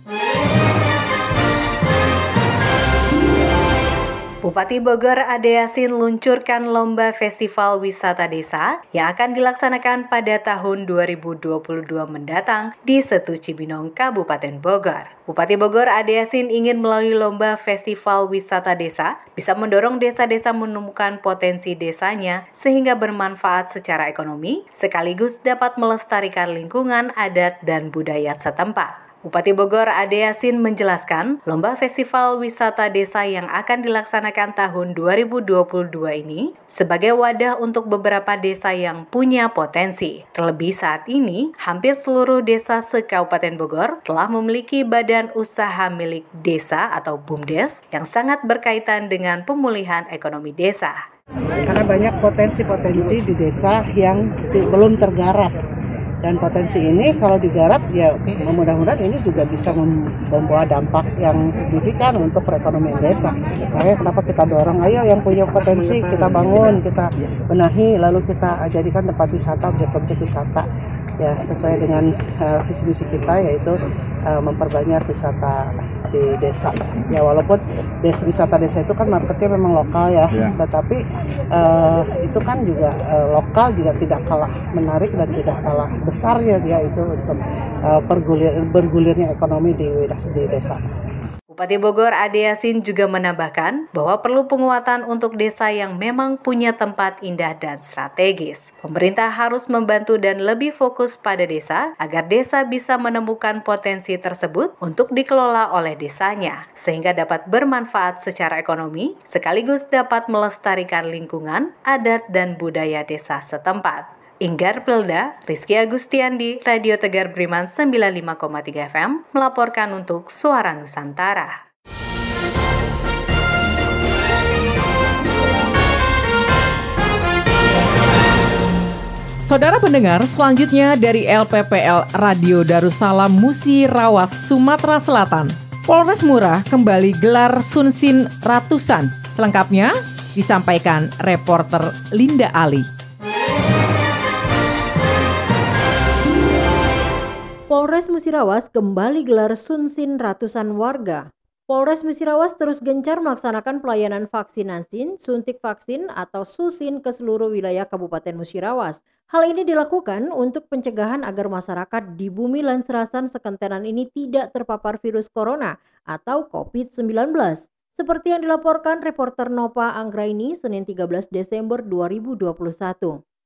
Bupati Bogor Ade Yasin luncurkan lomba Festival Wisata Desa yang akan dilaksanakan pada tahun 2022 mendatang di Setu Cibinong, Kabupaten Bogor. Bupati Bogor Ade Yasin ingin melalui lomba Festival Wisata Desa bisa mendorong desa-desa menemukan potensi desanya sehingga bermanfaat secara ekonomi sekaligus dapat melestarikan lingkungan adat dan budaya setempat. Bupati Bogor Ade Yasin menjelaskan, lomba festival wisata desa yang akan dilaksanakan tahun 2022 ini sebagai wadah untuk beberapa desa yang punya potensi. Terlebih saat ini, hampir seluruh desa se-Kabupaten Bogor telah memiliki badan usaha milik desa atau BUMDes yang sangat berkaitan dengan pemulihan ekonomi desa. Karena banyak potensi-potensi di desa yang belum tergarap dan potensi ini kalau digarap ya mudah-mudahan ini juga bisa membawa dampak yang signifikan untuk perekonomian desa. Makanya kenapa kita dorong ayo yang punya potensi kita bangun, kita benahi lalu kita jadikan tempat wisata objek-objek wisata ya sesuai dengan uh, visi misi kita yaitu uh, memperbanyak wisata di desa. Ya walaupun desa wisata desa itu kan marketnya memang lokal ya, ya. tetapi uh, itu kan juga uh, lokal juga tidak kalah menarik dan tidak kalah besar ya dia itu untuk uh, pergulir, bergulirnya ekonomi di, di desa. Bupati Bogor Ade Yasin juga menambahkan bahwa perlu penguatan untuk desa yang memang punya tempat indah dan strategis. Pemerintah harus membantu dan lebih fokus pada desa agar desa bisa menemukan potensi tersebut untuk dikelola oleh desanya, sehingga dapat bermanfaat secara ekonomi sekaligus dapat melestarikan lingkungan, adat, dan budaya desa setempat. Inggar Pelda, Rizky Agustiandi, Radio Tegar Beriman 95,3 FM, melaporkan untuk Suara Nusantara. Saudara pendengar, selanjutnya dari LPPL Radio Darussalam Musi Rawas, Sumatera Selatan. Polres Murah kembali gelar Sunsin ratusan. Selengkapnya disampaikan reporter Linda Ali. Polres Musirawas kembali gelar sunsin ratusan warga. Polres Musirawas terus gencar melaksanakan pelayanan vaksinasi, suntik vaksin atau susin ke seluruh wilayah Kabupaten Musirawas. Hal ini dilakukan untuk pencegahan agar masyarakat di bumi Lanserasan sekentenan ini tidak terpapar virus corona atau COVID-19. Seperti yang dilaporkan reporter Nova Anggraini Senin 13 Desember 2021.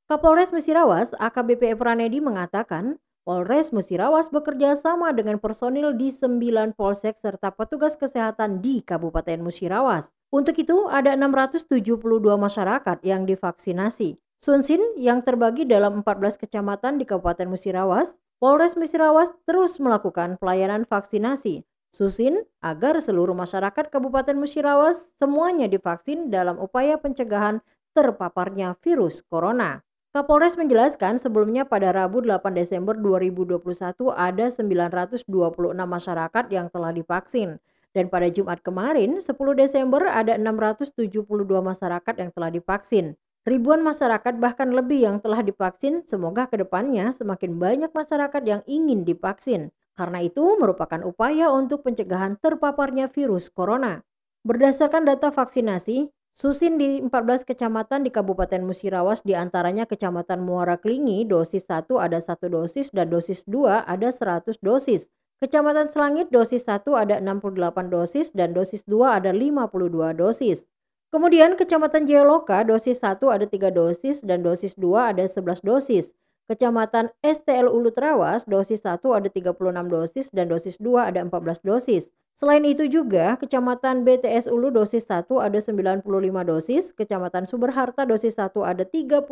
Kapolres Musirawas AKBP Pranedi mengatakan, Polres Musirawas bekerja sama dengan personil di 9 polsek serta petugas kesehatan di Kabupaten Musirawas. Untuk itu, ada 672 masyarakat yang divaksinasi. Sunsin yang terbagi dalam 14 kecamatan di Kabupaten Musirawas, Polres Musirawas terus melakukan pelayanan vaksinasi. Susin agar seluruh masyarakat Kabupaten Musirawas semuanya divaksin dalam upaya pencegahan terpaparnya virus corona. Kapolres menjelaskan sebelumnya pada Rabu 8 Desember 2021 ada 926 masyarakat yang telah divaksin. Dan pada Jumat kemarin 10 Desember ada 672 masyarakat yang telah divaksin. Ribuan masyarakat bahkan lebih yang telah divaksin, semoga ke depannya semakin banyak masyarakat yang ingin divaksin. Karena itu merupakan upaya untuk pencegahan terpaparnya virus corona. Berdasarkan data vaksinasi, Susin di 14 kecamatan di Kabupaten Musirawas di antaranya Kecamatan Muara Klingi dosis 1 ada 1 dosis dan dosis 2 ada 100 dosis. Kecamatan Selangit dosis 1 ada 68 dosis dan dosis 2 ada 52 dosis. Kemudian Kecamatan Jayaloka dosis 1 ada 3 dosis dan dosis 2 ada 11 dosis. Kecamatan STL Ulu Trawas dosis 1 ada 36 dosis dan dosis 2 ada 14 dosis. Selain itu juga, Kecamatan BTS Ulu dosis 1 ada 95 dosis, Kecamatan Suberharta dosis 1 ada 31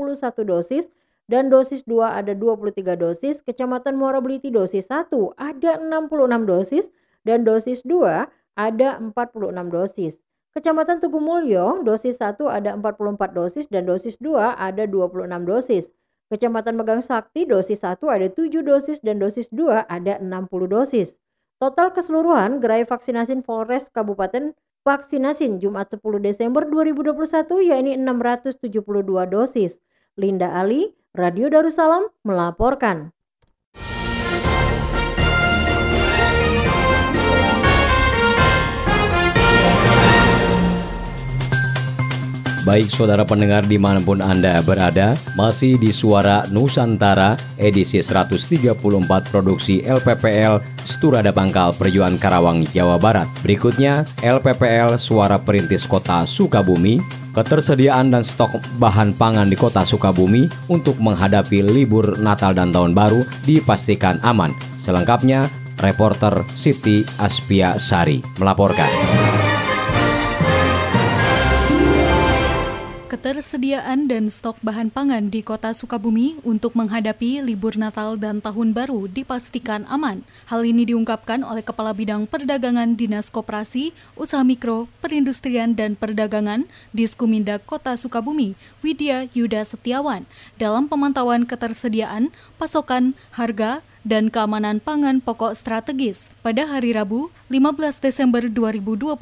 dosis, dan dosis 2 ada 23 dosis, Kecamatan Muara Beliti dosis 1 ada 66 dosis, dan dosis 2 ada 46 dosis. Kecamatan Tugu Mulyo dosis 1 ada 44 dosis dan dosis 2 ada 26 dosis. Kecamatan Megang Sakti dosis 1 ada 7 dosis dan dosis 2 ada 60 dosis. Total keseluruhan gerai vaksinasi Polres Kabupaten vaksinasi Jumat 10 Desember 2021 yakni 672 dosis. Linda Ali, Radio Darussalam melaporkan. Baik saudara pendengar di mana pun Anda berada, masih di Suara Nusantara edisi 134 produksi LPPL Sturada Pangkal Perjuangan Karawang, Jawa Barat. Berikutnya, LPPL Suara Perintis Kota Sukabumi, ketersediaan dan stok bahan pangan di kota Sukabumi untuk menghadapi libur Natal dan Tahun Baru dipastikan aman. Selengkapnya, reporter Siti Aspia Sari melaporkan. Ketersediaan dan stok bahan pangan di kota Sukabumi untuk menghadapi libur Natal dan Tahun Baru dipastikan aman. Hal ini diungkapkan oleh Kepala Bidang Perdagangan Dinas Koperasi, Usaha Mikro, Perindustrian dan Perdagangan Diskumindag Kota Sukabumi, Widya Yuda Setiawan, dalam pemantauan ketersediaan, pasokan, harga, dan keamanan pangan pokok strategis pada hari Rabu 15 Desember 2021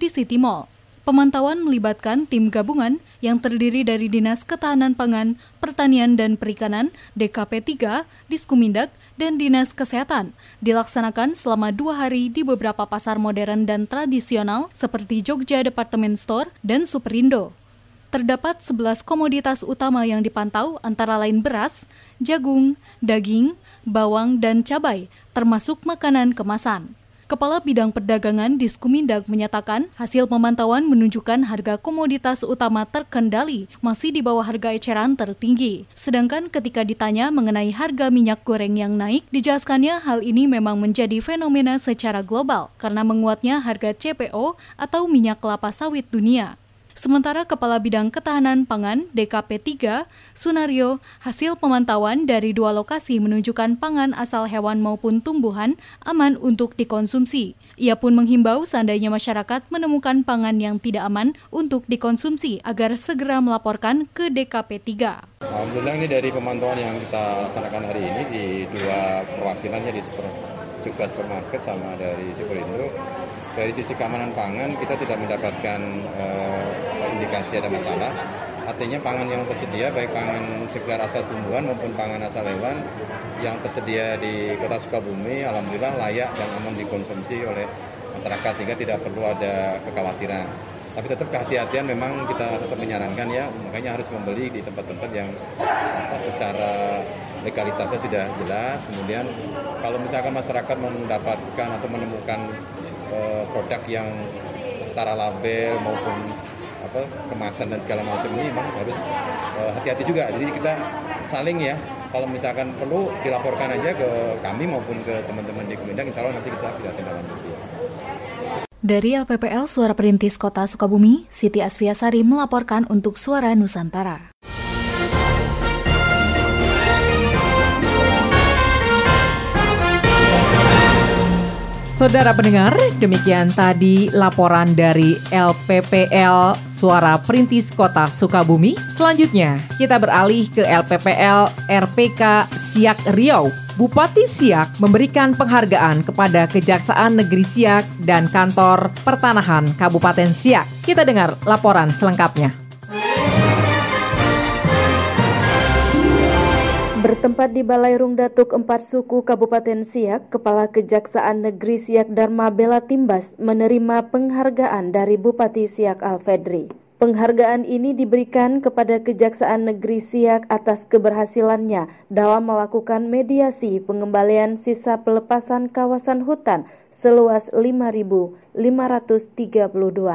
di City Mall. Pemantauan melibatkan tim gabungan yang terdiri dari Dinas Ketahanan Pangan, Pertanian dan Perikanan, DKP 3, Diskumindag, dan Dinas Kesehatan, dilaksanakan selama dua hari di beberapa pasar modern dan tradisional seperti Jogja Department Store dan Superindo. Terdapat 11 komoditas utama yang dipantau antara lain beras, jagung, daging, bawang, dan cabai, termasuk makanan kemasan. Kepala Bidang Perdagangan Diskumindag menyatakan hasil pemantauan menunjukkan harga komoditas utama terkendali masih di bawah harga eceran tertinggi. Sedangkan ketika ditanya mengenai harga minyak goreng yang naik, dijelaskannya hal ini memang menjadi fenomena secara global karena menguatnya harga CPO atau minyak kelapa sawit dunia. Sementara Kepala Bidang Ketahanan Pangan DKP 3, Sunario, hasil pemantauan dari dua lokasi menunjukkan pangan asal hewan maupun tumbuhan aman untuk dikonsumsi. Ia pun menghimbau seandainya masyarakat menemukan pangan yang tidak aman untuk dikonsumsi agar segera melaporkan ke DKP 3. Alhamdulillah ini dari pemantauan yang kita laksanakan hari ini di dua perwakilannya di super, juga supermarket sama dari Superindo dari sisi keamanan pangan kita tidak mendapatkan uh, indikasi ada masalah. Artinya pangan yang tersedia baik pangan segar asal tumbuhan maupun pangan asal hewan yang tersedia di Kota Sukabumi alhamdulillah layak dan aman dikonsumsi oleh masyarakat sehingga tidak perlu ada kekhawatiran. Tapi tetap kehati-hatian memang kita tetap menyarankan ya, makanya harus membeli di tempat-tempat yang secara legalitasnya sudah jelas. Kemudian kalau misalkan masyarakat mendapatkan atau menemukan uh, produk yang secara label maupun apa kemasan dan segala macam ini memang harus hati hati-hati juga. Jadi kita saling ya kalau misalkan perlu dilaporkan aja ke kami maupun ke teman-teman di Kemendak, insya Allah nanti kita bisa tindak lanjuti. Dari LPPL Suara Perintis Kota Sukabumi, Siti Asfiasari melaporkan untuk Suara Nusantara. Saudara pendengar, demikian tadi laporan dari LPPL Suara Perintis Kota Sukabumi. Selanjutnya, kita beralih ke LPPL RPK Siak Riau. Bupati Siak memberikan penghargaan kepada Kejaksaan Negeri Siak dan Kantor Pertanahan Kabupaten Siak. Kita dengar laporan selengkapnya. Bertempat di Balai Rung Datuk Empat Suku Kabupaten Siak, Kepala Kejaksaan Negeri Siak Dharma Bela Timbas menerima penghargaan dari Bupati Siak Alfedri. Penghargaan ini diberikan kepada Kejaksaan Negeri Siak atas keberhasilannya dalam melakukan mediasi pengembalian sisa pelepasan kawasan hutan seluas 5.532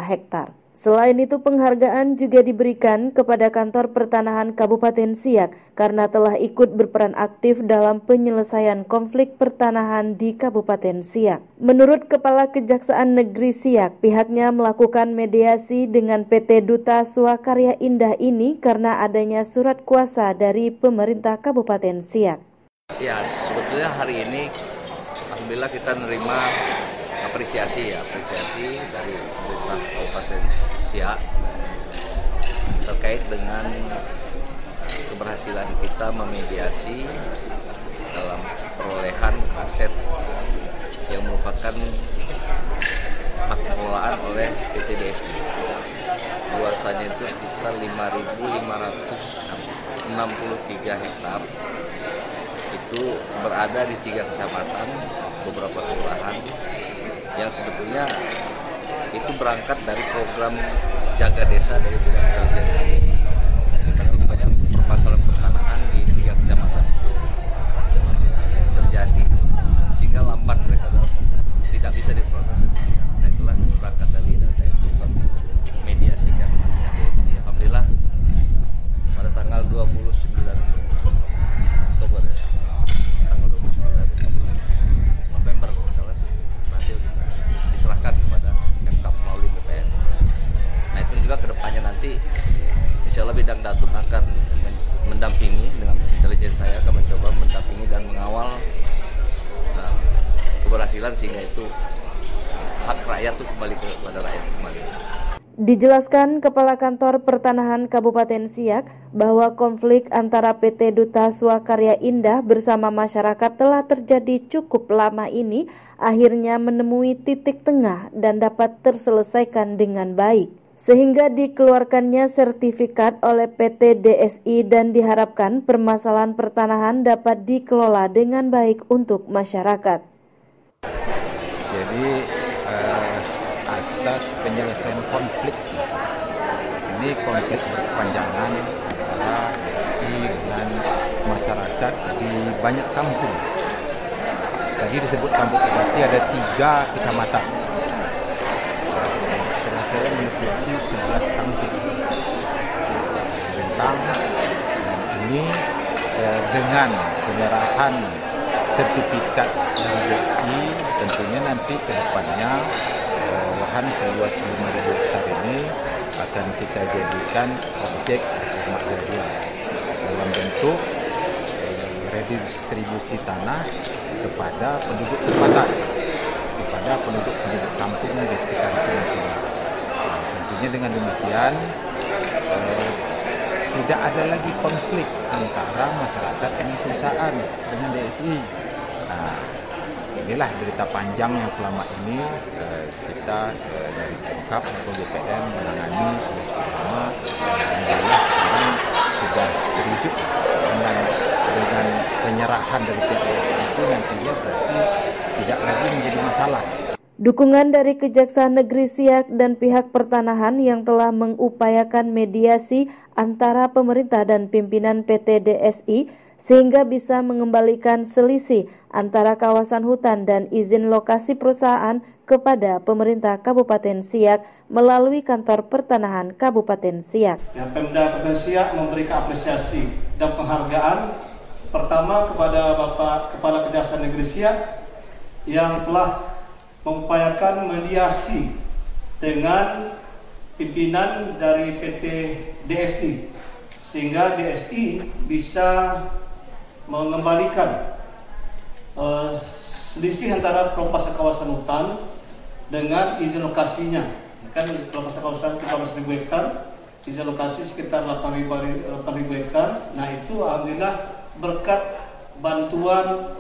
hektar. Selain itu penghargaan juga diberikan kepada kantor pertanahan Kabupaten Siak karena telah ikut berperan aktif dalam penyelesaian konflik pertanahan di Kabupaten Siak. Menurut Kepala Kejaksaan Negeri Siak, pihaknya melakukan mediasi dengan PT Duta Swakarya Indah ini karena adanya surat kuasa dari pemerintah Kabupaten Siak. Ya, sebetulnya hari ini alhamdulillah kita menerima apresiasi ya, apresiasi Terkait dengan keberhasilan kita memediasi dalam perolehan aset yang merupakan hak pengelolaan oleh PT DSI. Luasannya itu sekitar 5.563 hektar itu berada di tiga kecamatan, beberapa kelurahan yang sebetulnya itu berangkat dari program jaga desa dari bidang intelijen kami karena banyak permasalahan Dijelaskan Kepala Kantor Pertanahan Kabupaten Siak bahwa konflik antara PT Duta Swakarya Indah bersama masyarakat telah terjadi cukup lama ini akhirnya menemui titik tengah dan dapat terselesaikan dengan baik. Sehingga dikeluarkannya sertifikat oleh PT DSI dan diharapkan permasalahan pertanahan dapat dikelola dengan baik untuk masyarakat. Jadi eh, atas penyelesaian konflik. Ini konflik berkepanjangan antara DSI dengan masyarakat di banyak kampung. Tadi disebut kampung berarti ada tiga kecamatan. Selesai meliputi 11 kampung. Tentang ini eh, dengan penyerahan sertifikat dari DSI tentunya nanti ke depannya eh, lahan seluas 5.000 hektar ini akan kita jadikan objek jadian dalam bentuk eh, redistribusi tanah kepada penduduk tempatan kepada penduduk-penduduk kampung di sekitar nantinya. Nah, tentunya dengan demikian eh, tidak ada lagi konflik antara masyarakat dengan perusahaan dengan DSI. Nah, inilah berita panjang yang selama ini eh, kita eh, dari Pemkap atau BPN menangani sudah cukup lama. Sekarang sudah terujuk dengan dengan penyerahan dari pihak DSI itu nantinya berarti tidak lagi menjadi masalah. Dukungan dari Kejaksaan Negeri Siak dan pihak pertanahan yang telah mengupayakan mediasi antara pemerintah dan pimpinan PT DSI sehingga bisa mengembalikan selisih antara kawasan hutan dan izin lokasi perusahaan kepada pemerintah Kabupaten Siak melalui kantor pertanahan Kabupaten Siak. Ya, Pemda Kabupaten Siak memberikan apresiasi dan penghargaan pertama kepada Bapak Kepala Kejaksaan Negeri Siak yang telah mengupayakan mediasi dengan pimpinan dari PT DSI sehingga DSI bisa mengembalikan uh, selisih antara pelepasan kawasan hutan dengan izin lokasinya. Kan pelepasan kawasan 15.000 hektar izin lokasi sekitar 8.000 hektar. Nah itu alhamdulillah berkat bantuan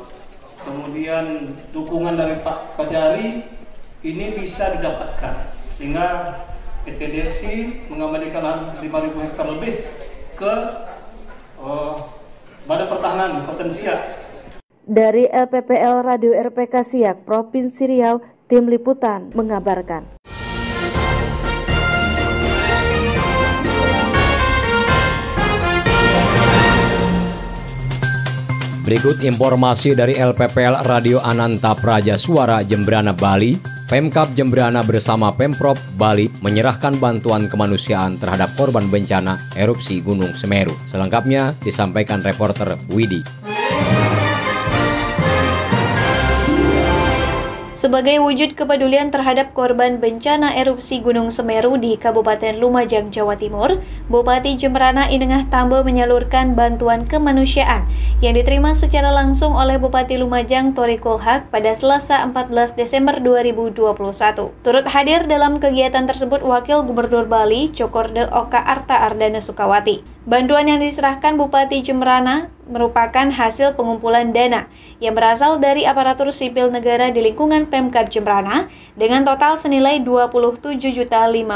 kemudian dukungan dari Pak Kajari ini bisa didapatkan. Sehingga PT DSI mengembalikan lahan 5.000 hektar lebih ke uh, Badan Pertahanan Kabupaten Siak. Dari LPPL Radio RPK Siak Provinsi Riau, tim liputan mengabarkan. Berikut informasi dari LPPL Radio Ananta Praja Suara Jembrana Bali. Pemkap Jembrana bersama Pemprov Bali menyerahkan bantuan kemanusiaan terhadap korban bencana erupsi Gunung Semeru. Selengkapnya disampaikan reporter Widi. Sebagai wujud kepedulian terhadap korban bencana erupsi Gunung Semeru di Kabupaten Lumajang, Jawa Timur, Bupati Jemberana Inengah Tambo menyalurkan bantuan kemanusiaan yang diterima secara langsung oleh Bupati Lumajang Tori Kulhak pada Selasa 14 Desember 2021. Turut hadir dalam kegiatan tersebut Wakil Gubernur Bali Cokorde Oka Arta Ardana Sukawati. Bantuan yang diserahkan Bupati Jemrana merupakan hasil pengumpulan dana yang berasal dari aparatur sipil negara di lingkungan Pemkab Jemrana dengan total senilai Rp27.050.000.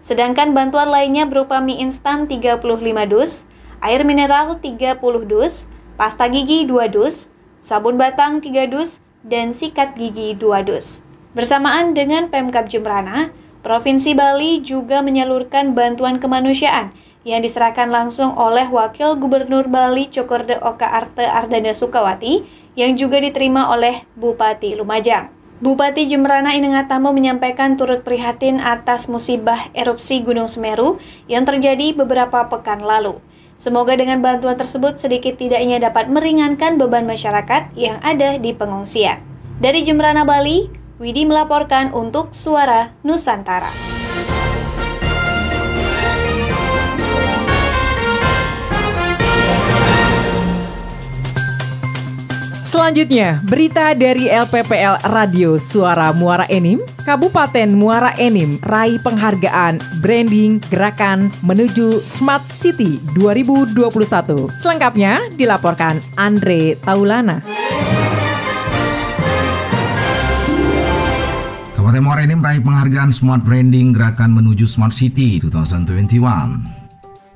Sedangkan bantuan lainnya berupa mie instan 35 dus, air mineral 30 dus, pasta gigi 2 dus, sabun batang 3 dus, dan sikat gigi 2 dus. Bersamaan dengan Pemkab Jemrana, Provinsi Bali juga menyalurkan bantuan kemanusiaan yang diserahkan langsung oleh Wakil Gubernur Bali Cokorde Oka Arte Ardana Sukawati yang juga diterima oleh Bupati Lumajang. Bupati Jemrana Inengatamo menyampaikan turut prihatin atas musibah erupsi Gunung Semeru yang terjadi beberapa pekan lalu. Semoga dengan bantuan tersebut sedikit tidaknya dapat meringankan beban masyarakat yang ada di pengungsian. Dari Jemrana Bali, Widi melaporkan untuk Suara Nusantara. Selanjutnya, berita dari LPPL Radio Suara Muara Enim. Kabupaten Muara Enim raih penghargaan branding gerakan menuju Smart City 2021. Selengkapnya dilaporkan Andre Taulana. Kabupaten Muara Enim raih penghargaan Smart Branding Gerakan Menuju Smart City 2021.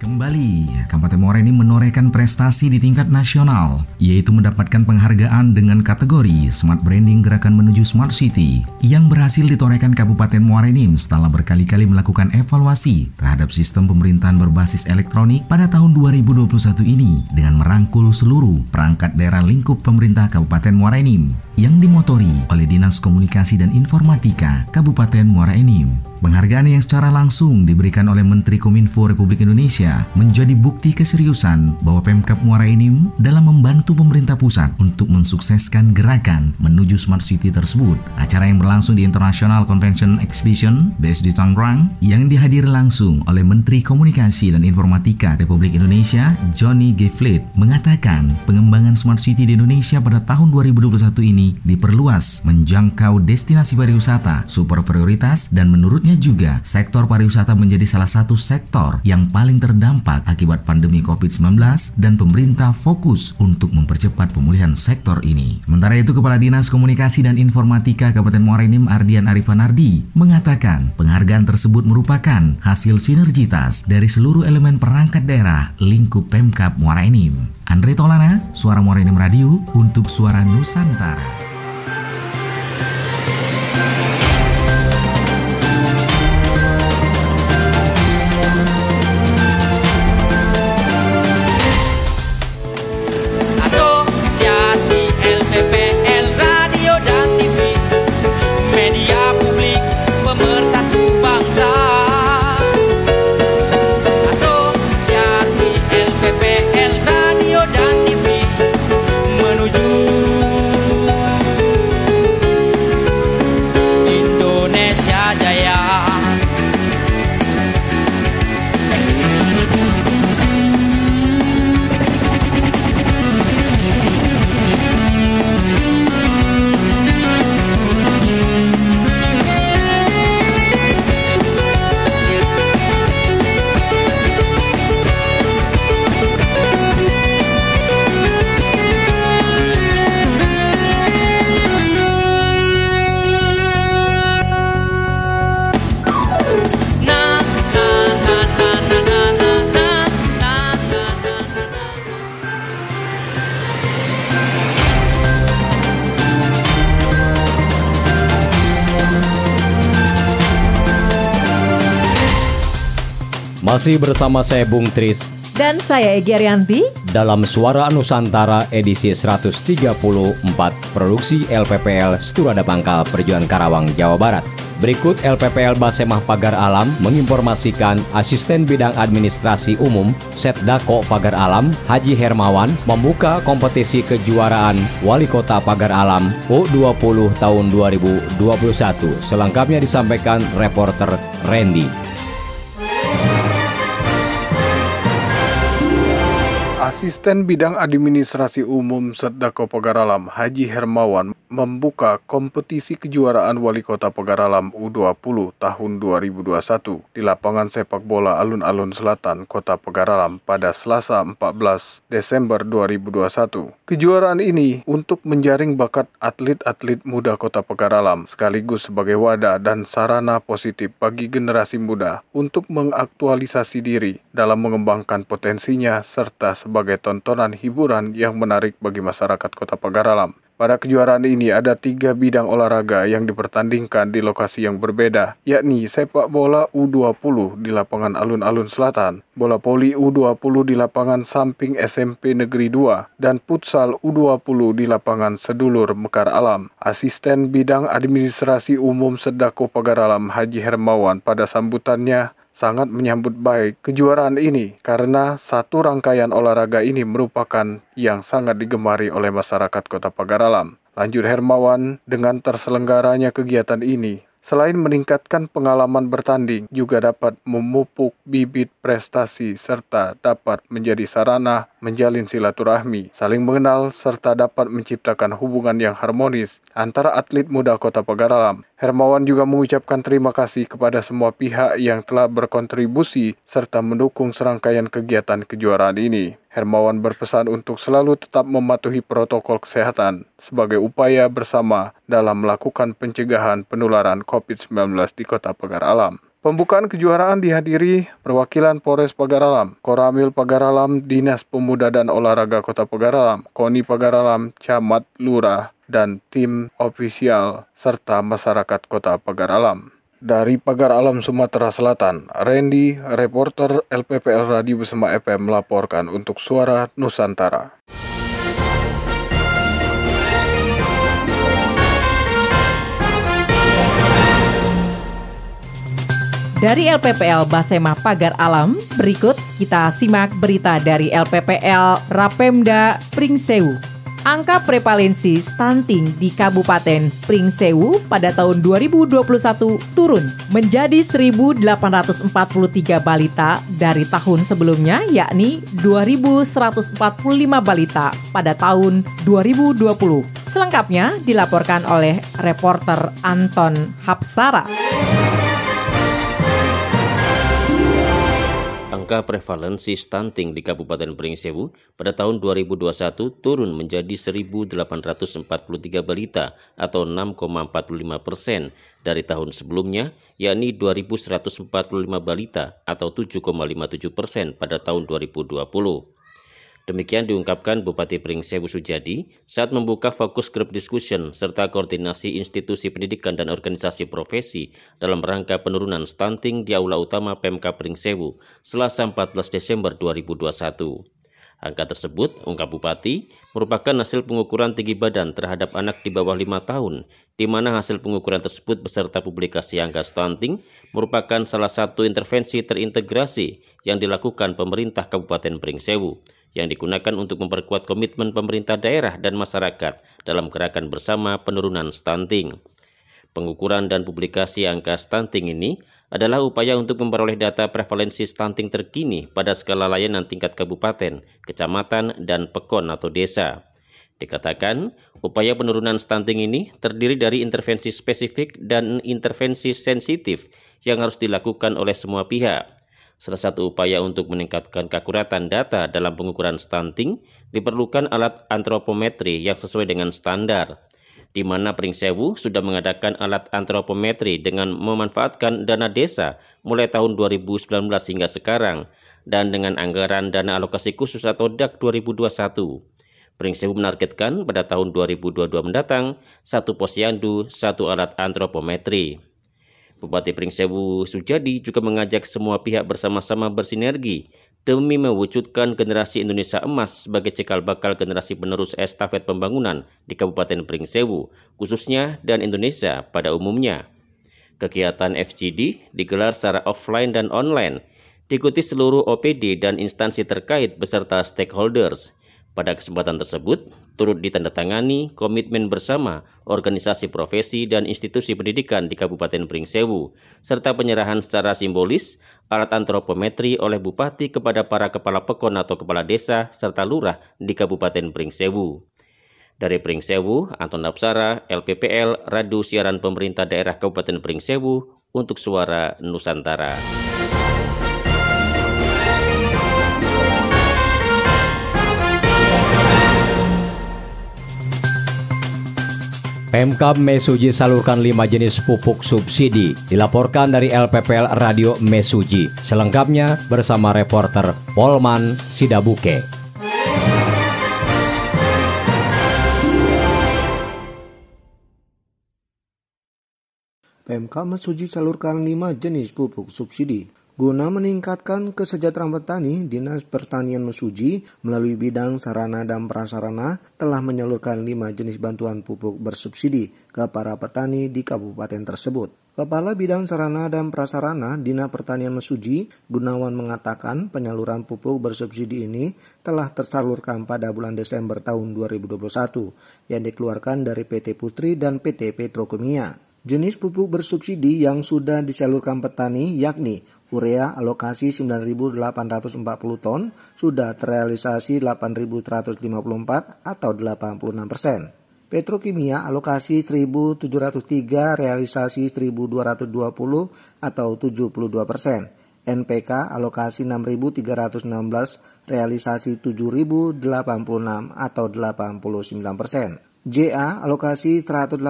Kembali, Kabupaten Muara ini menorehkan prestasi di tingkat nasional, yaitu mendapatkan penghargaan dengan kategori Smart Branding Gerakan Menuju Smart City yang berhasil ditorehkan Kabupaten Muara ini setelah berkali-kali melakukan evaluasi terhadap sistem pemerintahan berbasis elektronik pada tahun 2021 ini dengan merangkul seluruh perangkat daerah lingkup pemerintah Kabupaten Muara Enim yang dimotori oleh Dinas Komunikasi dan Informatika Kabupaten Muara Enim. Penghargaan yang secara langsung diberikan oleh Menteri Kominfo Republik Indonesia menjadi bukti keseriusan bahwa Pemkap Muara Enim dalam membantu pemerintah pusat untuk mensukseskan gerakan menuju Smart City tersebut. Acara yang berlangsung di International Convention Exhibition based di Tangerang yang dihadiri langsung oleh Menteri Komunikasi dan Informatika Republik Indonesia Johnny G. Fleet mengatakan pengembangan Smart City di Indonesia pada tahun 2021 ini diperluas menjangkau destinasi pariwisata super prioritas dan menurutnya juga, sektor pariwisata menjadi salah satu sektor yang paling terdampak akibat pandemi COVID-19 dan pemerintah fokus untuk mempercepat pemulihan sektor ini. Sementara itu, Kepala Dinas Komunikasi dan Informatika Kabupaten Muara Enim Ardian Arifan Ardi mengatakan penghargaan tersebut merupakan hasil sinergitas dari seluruh elemen perangkat daerah lingkup Pemkap Muara Enim. Andre Tolana, Suara Muara Enim Radio untuk Suara Nusantara. Masih bersama saya Bung Tris dan saya Egi Arianti dalam Suara Nusantara edisi 134 produksi LPPL Sturada Bangkal Perjuangan Karawang, Jawa Barat. Berikut LPPL Basemah Pagar Alam menginformasikan Asisten Bidang Administrasi Umum Setdako Pagar Alam Haji Hermawan membuka kompetisi kejuaraan Wali Kota Pagar Alam U20 tahun 2021. Selengkapnya disampaikan reporter Randy. Asisten Bidang Administrasi Umum Sedako Pegaralam Haji Hermawan membuka kompetisi kejuaraan Wali Kota Pegaralam U20 tahun 2021 di lapangan sepak bola Alun-Alun Selatan Kota Pegaralam pada Selasa 14 Desember 2021. Kejuaraan ini untuk menjaring bakat atlet-atlet muda Kota Pegaralam sekaligus sebagai wadah dan sarana positif bagi generasi muda untuk mengaktualisasi diri dalam mengembangkan potensinya serta sebagai sebagai tontonan hiburan yang menarik bagi masyarakat kota Pagaralam. Pada kejuaraan ini ada tiga bidang olahraga yang dipertandingkan di lokasi yang berbeda, yakni sepak bola U20 di lapangan Alun-Alun Selatan, bola poli U20 di lapangan samping SMP Negeri 2, dan futsal U20 di lapangan Sedulur Mekar Alam. Asisten Bidang Administrasi Umum Sedako Pagaralam Haji Hermawan pada sambutannya sangat menyambut baik kejuaraan ini karena satu rangkaian olahraga ini merupakan yang sangat digemari oleh masyarakat Kota Pagaralam. Lanjut Hermawan, dengan terselenggaranya kegiatan ini, Selain meningkatkan pengalaman bertanding, juga dapat memupuk bibit prestasi serta dapat menjadi sarana menjalin silaturahmi, saling mengenal serta dapat menciptakan hubungan yang harmonis antara atlet muda Kota Pagaralam. Hermawan juga mengucapkan terima kasih kepada semua pihak yang telah berkontribusi serta mendukung serangkaian kegiatan kejuaraan ini. Hermawan berpesan untuk selalu tetap mematuhi protokol kesehatan sebagai upaya bersama dalam melakukan pencegahan penularan COVID-19 di Kota Pagar Alam. Pembukaan kejuaraan dihadiri perwakilan Polres Pagaralam, Koramil Pagaralam, Dinas Pemuda dan Olahraga Kota Pagaralam, Koni Pagaralam, Camat Lurah, dan tim ofisial serta masyarakat Kota Pagaralam. Dari Pagar Alam Sumatera Selatan, Randy, reporter LPPL Radio Bersama FM melaporkan untuk Suara Nusantara. Dari LPPL Basema Pagar Alam, berikut kita simak berita dari LPPL Rapemda Pringsewu angka prevalensi stunting di Kabupaten Pringsewu pada tahun 2021 turun menjadi 1.843 balita dari tahun sebelumnya yakni 2.145 balita pada tahun 2020. Selengkapnya dilaporkan oleh reporter Anton Hapsara. Angka prevalensi stunting di Kabupaten Pringsewu pada tahun 2021 turun menjadi 1.843 balita atau 6,45 persen dari tahun sebelumnya, yakni 2.145 balita atau 7,57 persen pada tahun 2020. Demikian diungkapkan Bupati Pringsewu Sujadi saat membuka fokus group discussion serta koordinasi institusi pendidikan dan organisasi profesi dalam rangka penurunan stunting di Aula Utama PMK Pringsewu Selasa 14 Desember 2021. Angka tersebut, ungkap Bupati, merupakan hasil pengukuran tinggi badan terhadap anak di bawah 5 tahun, di mana hasil pengukuran tersebut beserta publikasi angka stunting merupakan salah satu intervensi terintegrasi yang dilakukan pemerintah Kabupaten Pringsewu yang digunakan untuk memperkuat komitmen pemerintah daerah dan masyarakat dalam gerakan bersama penurunan stunting. Pengukuran dan publikasi angka stunting ini adalah upaya untuk memperoleh data prevalensi stunting terkini pada skala layanan tingkat kabupaten, kecamatan, dan pekon atau desa. Dikatakan, upaya penurunan stunting ini terdiri dari intervensi spesifik dan intervensi sensitif yang harus dilakukan oleh semua pihak, Salah satu upaya untuk meningkatkan keakuratan data dalam pengukuran stunting diperlukan alat antropometri yang sesuai dengan standar, di mana Pringsewu sudah mengadakan alat antropometri dengan memanfaatkan dana desa mulai tahun 2019 hingga sekarang dan dengan anggaran dana alokasi khusus atau DAK 2021. Pringsewu menargetkan pada tahun 2022 mendatang satu posyandu, satu alat antropometri. Bupati Pringsewu Sujadi juga mengajak semua pihak bersama-sama bersinergi demi mewujudkan generasi Indonesia emas sebagai cikal bakal generasi penerus estafet pembangunan di Kabupaten Pringsewu, khususnya dan Indonesia pada umumnya. Kegiatan FGD digelar secara offline dan online, diikuti seluruh OPD dan instansi terkait beserta stakeholders – pada kesempatan tersebut, turut ditandatangani komitmen bersama organisasi profesi dan institusi pendidikan di Kabupaten Pringsewu, serta penyerahan secara simbolis alat antropometri oleh Bupati kepada para kepala pekon atau kepala desa serta lurah di Kabupaten Pringsewu. Dari Pringsewu, Anton Napsara, LPPL, Radio Siaran Pemerintah Daerah Kabupaten Pringsewu untuk Suara Nusantara. Pemkab Mesuji salurkan 5 jenis pupuk subsidi. Dilaporkan dari LPPL Radio Mesuji. Selengkapnya bersama reporter Polman Sidabuke. Pemkab Mesuji salurkan 5 jenis pupuk subsidi. Guna meningkatkan kesejahteraan petani, Dinas Pertanian Mesuji melalui bidang sarana dan prasarana telah menyalurkan lima jenis bantuan pupuk bersubsidi ke para petani di kabupaten tersebut. Kepala Bidang Sarana dan Prasarana Dinas Pertanian Mesuji, Gunawan mengatakan penyaluran pupuk bersubsidi ini telah tersalurkan pada bulan Desember tahun 2021 yang dikeluarkan dari PT Putri dan PT Petrokemia. Jenis pupuk bersubsidi yang sudah disalurkan petani yakni urea alokasi 9.840 ton sudah terrealisasi 8.154 atau 86 persen. Petrokimia alokasi 1.703 realisasi 1.220 atau 72 persen. NPK alokasi 6.316 realisasi 7.086 atau 89 persen. JA alokasi 181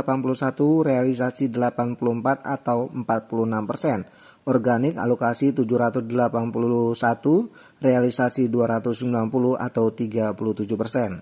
realisasi 84 atau 46 persen organik alokasi 781, realisasi 290 atau 37 persen.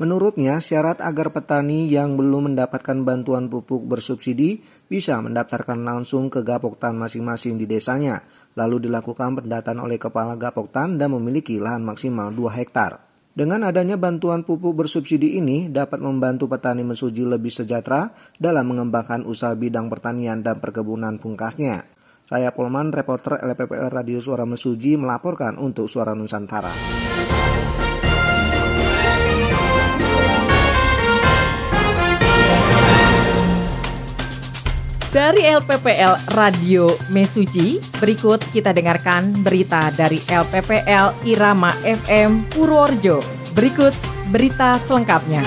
Menurutnya, syarat agar petani yang belum mendapatkan bantuan pupuk bersubsidi bisa mendaftarkan langsung ke Gapoktan masing-masing di desanya, lalu dilakukan pendataan oleh Kepala Gapoktan dan memiliki lahan maksimal 2 hektar. Dengan adanya bantuan pupuk bersubsidi ini dapat membantu petani mesuji lebih sejahtera dalam mengembangkan usaha bidang pertanian dan perkebunan pungkasnya. Saya Polman, reporter LPPL Radio Suara Mesuji melaporkan untuk Suara Nusantara. Dari LPPL Radio Mesuji, berikut kita dengarkan berita dari LPPL Irama FM Purworejo. Berikut berita selengkapnya.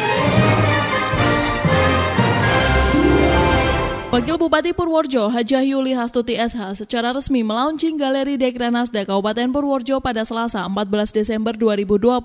Wakil Bupati Purworejo, Hajah Yuli Hastuti SH, secara resmi melaunching Galeri Dekranasda Kabupaten Purworejo pada Selasa 14 Desember 2021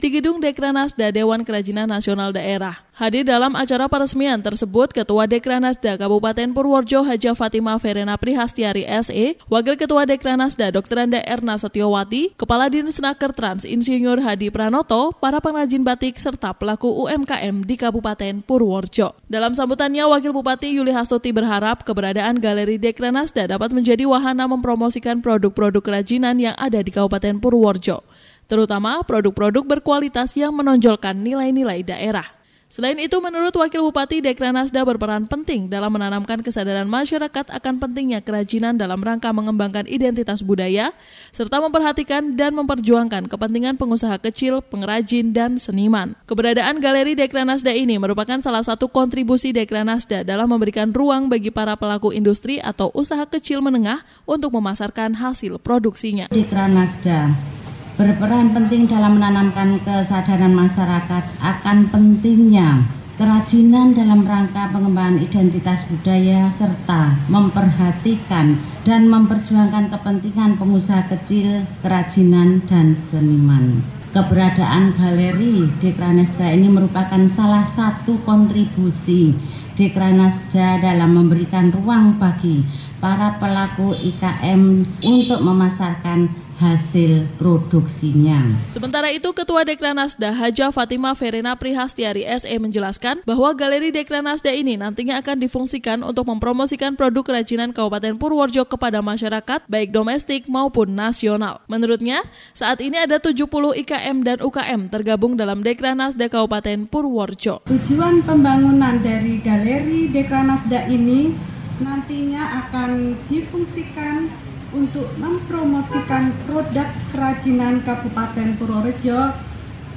di Gedung Dekranasda Dewan Kerajinan Nasional Daerah. Hadir dalam acara peresmian tersebut Ketua Dekranasda Kabupaten Purworejo Haja Fatima Verena Prihastiari SE, Wakil Ketua Dekranasda Dr. Anda Erna Setiawati, Kepala Dinas Naker Trans Insinyur Hadi Pranoto, para pengrajin batik serta pelaku UMKM di Kabupaten Purworejo. Dalam sambutannya, Wakil Bupati Yuli Hastuti berharap keberadaan Galeri Dekranasda dapat menjadi wahana mempromosikan produk-produk kerajinan yang ada di Kabupaten Purworejo, terutama produk-produk berkualitas yang menonjolkan nilai-nilai daerah. Selain itu, menurut Wakil Bupati, Dekranasda berperan penting dalam menanamkan kesadaran masyarakat akan pentingnya kerajinan dalam rangka mengembangkan identitas budaya, serta memperhatikan dan memperjuangkan kepentingan pengusaha kecil, pengrajin, dan seniman. Keberadaan Galeri Dekranasda ini merupakan salah satu kontribusi Dekranasda dalam memberikan ruang bagi para pelaku industri atau usaha kecil menengah untuk memasarkan hasil produksinya. Dekranasda berperan penting dalam menanamkan kesadaran masyarakat akan pentingnya kerajinan dalam rangka pengembangan identitas budaya serta memperhatikan dan memperjuangkan kepentingan pengusaha kecil, kerajinan, dan seniman. Keberadaan galeri Dekranasda ini merupakan salah satu kontribusi Dekranasda dalam memberikan ruang bagi para pelaku IKM untuk memasarkan hasil produksinya. Sementara itu, Ketua Dekranasda Haja Fatima Verena Prihastiari SE menjelaskan bahwa Galeri Dekranasda ini nantinya akan difungsikan untuk mempromosikan produk kerajinan Kabupaten Purworejo kepada masyarakat, baik domestik maupun nasional. Menurutnya, saat ini ada 70 IKM dan UKM tergabung dalam Dekranasda Kabupaten Purworejo. Tujuan pembangunan dari Galeri Dekranasda ini nantinya akan difungsikan untuk mempromosikan produk kerajinan Kabupaten Purworejo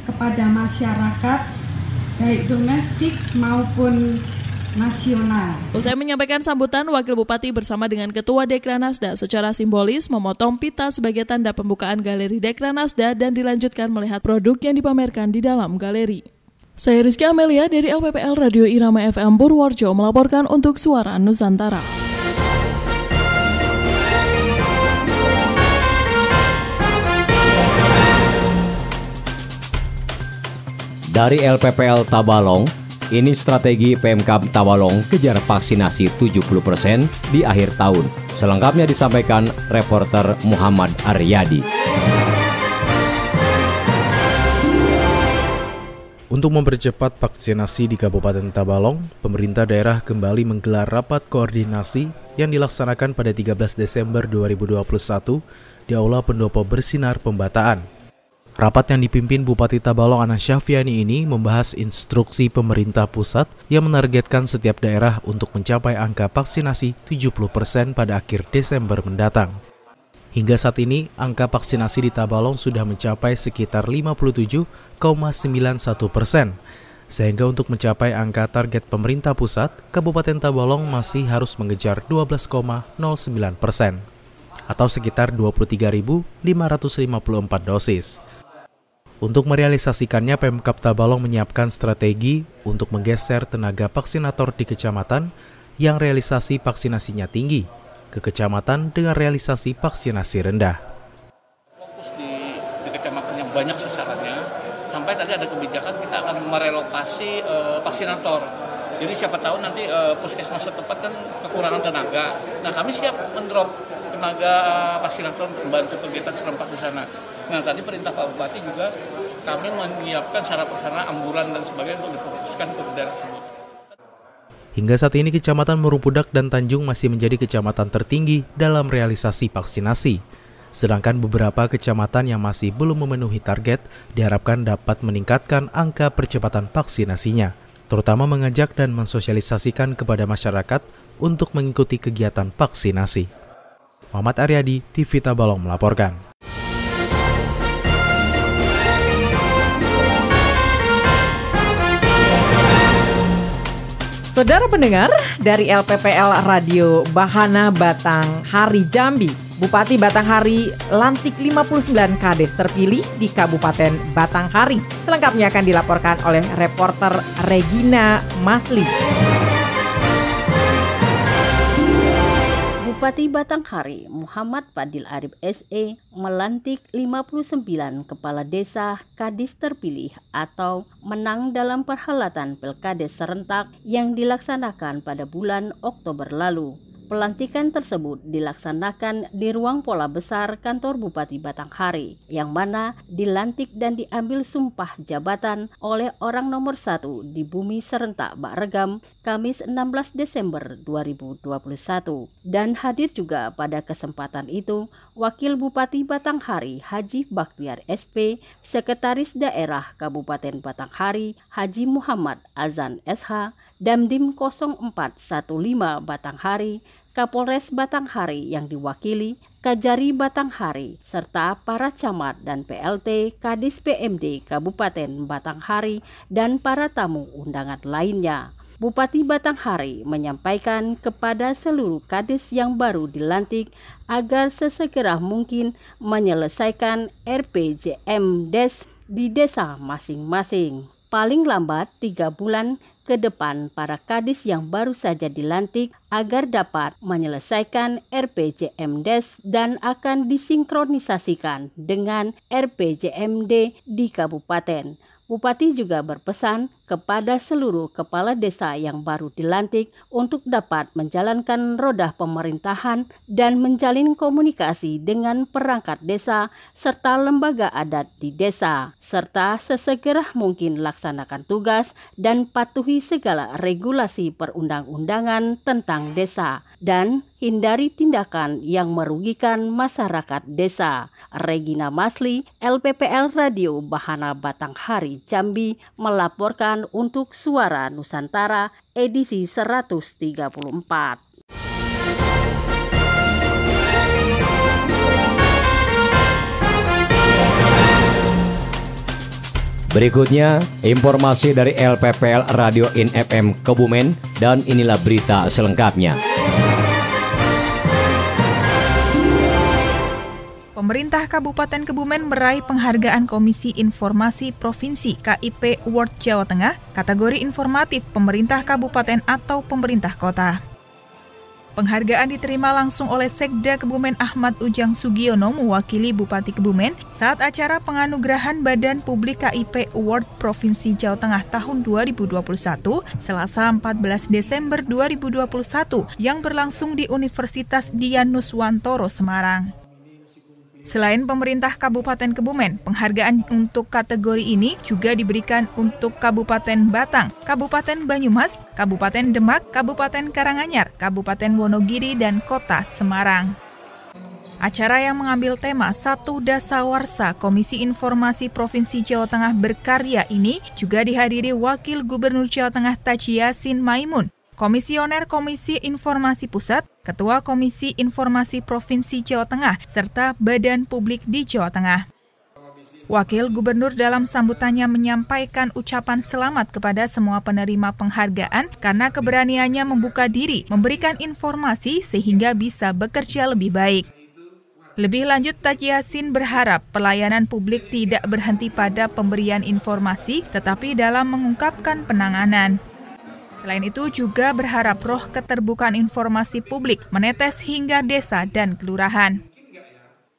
kepada masyarakat baik domestik maupun nasional. Usai menyampaikan sambutan, Wakil Bupati bersama dengan Ketua Dekranasda secara simbolis memotong pita sebagai tanda pembukaan Galeri Dekranasda dan dilanjutkan melihat produk yang dipamerkan di dalam galeri. Saya Rizky Amelia dari LPPL Radio Irama FM Purworejo melaporkan untuk Suara Nusantara. Dari LPPL Tabalong, ini strategi PMK Tabalong kejar vaksinasi 70% di akhir tahun. Selengkapnya disampaikan reporter Muhammad Aryadi. Untuk mempercepat vaksinasi di Kabupaten Tabalong, pemerintah daerah kembali menggelar rapat koordinasi yang dilaksanakan pada 13 Desember 2021 di Aula Pendopo Bersinar Pembataan. Rapat yang dipimpin Bupati Tabalong Ana Syafiani ini membahas instruksi pemerintah pusat yang menargetkan setiap daerah untuk mencapai angka vaksinasi 70% pada akhir Desember mendatang. Hingga saat ini, angka vaksinasi di Tabalong sudah mencapai sekitar 57,91 persen. Sehingga untuk mencapai angka target pemerintah pusat, Kabupaten Tabalong masih harus mengejar 12,09 persen atau sekitar 23.554 dosis. Untuk merealisasikannya, Pemkap Tabalong menyiapkan strategi untuk menggeser tenaga vaksinator di kecamatan yang realisasi vaksinasinya tinggi ke kecamatan dengan realisasi vaksinasi rendah. Fokus di, di kecamatan yang banyak sasarannya, sampai tadi ada kebijakan kita akan merelokasi uh, vaksinator. Jadi siapa tahu nanti uh, puskesmas setempat kan kekurangan tenaga. Nah kami siap mendrop tenaga vaksinator membantu kegiatan serempak di sana. Nah tadi perintah Pak Bupati juga kami menyiapkan sarana ambulan dan sebagainya untuk difokuskan ke daerah tersebut. Hingga saat ini Kecamatan Murumpudak dan Tanjung masih menjadi kecamatan tertinggi dalam realisasi vaksinasi. Sedangkan beberapa kecamatan yang masih belum memenuhi target diharapkan dapat meningkatkan angka percepatan vaksinasinya, terutama mengajak dan mensosialisasikan kepada masyarakat untuk mengikuti kegiatan vaksinasi. Muhammad Aryadi, TV Tabalong melaporkan. Saudara pendengar dari LPPL Radio Bahana Batang Hari Jambi, Bupati Batanghari lantik 59 kades terpilih di Kabupaten Batanghari. Selengkapnya akan dilaporkan oleh reporter Regina Masli. Bupati Batanghari Muhammad Fadil Arif SE melantik 59 kepala desa kadis terpilih atau menang dalam perhelatan Pilkades serentak yang dilaksanakan pada bulan Oktober lalu. Pelantikan tersebut dilaksanakan di ruang pola besar kantor Bupati Batanghari, yang mana dilantik dan diambil sumpah jabatan oleh orang nomor satu di bumi serentak Regam, Kamis 16 Desember 2021. Dan hadir juga pada kesempatan itu Wakil Bupati Batanghari Haji Baktiar SP, Sekretaris Daerah Kabupaten Batanghari Haji Muhammad Azan SH, Damdim 0415 Batanghari, Kapolres Batanghari yang diwakili Kajari Batanghari, serta para camat dan PLT Kadis PMD Kabupaten Batanghari dan para tamu undangan lainnya. Bupati Batanghari menyampaikan kepada seluruh kadis yang baru dilantik agar sesegera mungkin menyelesaikan RPJM DES di desa masing-masing. Paling lambat tiga bulan ke depan para kadis yang baru saja dilantik agar dapat menyelesaikan RPJMDes dan akan disinkronisasikan dengan RPJMD di kabupaten. Bupati juga berpesan kepada seluruh kepala desa yang baru dilantik untuk dapat menjalankan roda pemerintahan dan menjalin komunikasi dengan perangkat desa serta lembaga adat di desa, serta sesegera mungkin laksanakan tugas dan patuhi segala regulasi perundang-undangan tentang desa dan hindari tindakan yang merugikan masyarakat desa. Regina Masli, LPPL Radio Bahana Batanghari Jambi melaporkan untuk Suara Nusantara edisi 134. Berikutnya, informasi dari LPPL Radio In FM Kebumen dan inilah berita selengkapnya. Pemerintah Kabupaten Kebumen meraih penghargaan Komisi Informasi Provinsi KIP Award Jawa Tengah kategori informatif pemerintah kabupaten atau pemerintah kota. Penghargaan diterima langsung oleh Sekda Kebumen Ahmad Ujang Sugiono mewakili Bupati Kebumen saat acara penganugerahan Badan Publik KIP Award Provinsi Jawa Tengah tahun 2021 Selasa 14 Desember 2021 yang berlangsung di Universitas Dianuswantoro Semarang. Selain pemerintah Kabupaten Kebumen, penghargaan untuk kategori ini juga diberikan untuk Kabupaten Batang, Kabupaten Banyumas, Kabupaten Demak, Kabupaten Karanganyar, Kabupaten Wonogiri, dan Kota Semarang. Acara yang mengambil tema Satu Dasawarsa Komisi Informasi Provinsi Jawa Tengah berkarya ini juga dihadiri Wakil Gubernur Jawa Tengah Taji Yasin Maimun, Komisioner Komisi Informasi Pusat, Ketua Komisi Informasi Provinsi Jawa Tengah, serta Badan Publik di Jawa Tengah. Wakil Gubernur dalam sambutannya menyampaikan ucapan selamat kepada semua penerima penghargaan karena keberaniannya membuka diri, memberikan informasi sehingga bisa bekerja lebih baik. Lebih lanjut, Taji Yasin berharap pelayanan publik tidak berhenti pada pemberian informasi, tetapi dalam mengungkapkan penanganan. Selain itu juga berharap roh keterbukaan informasi publik menetes hingga desa dan kelurahan.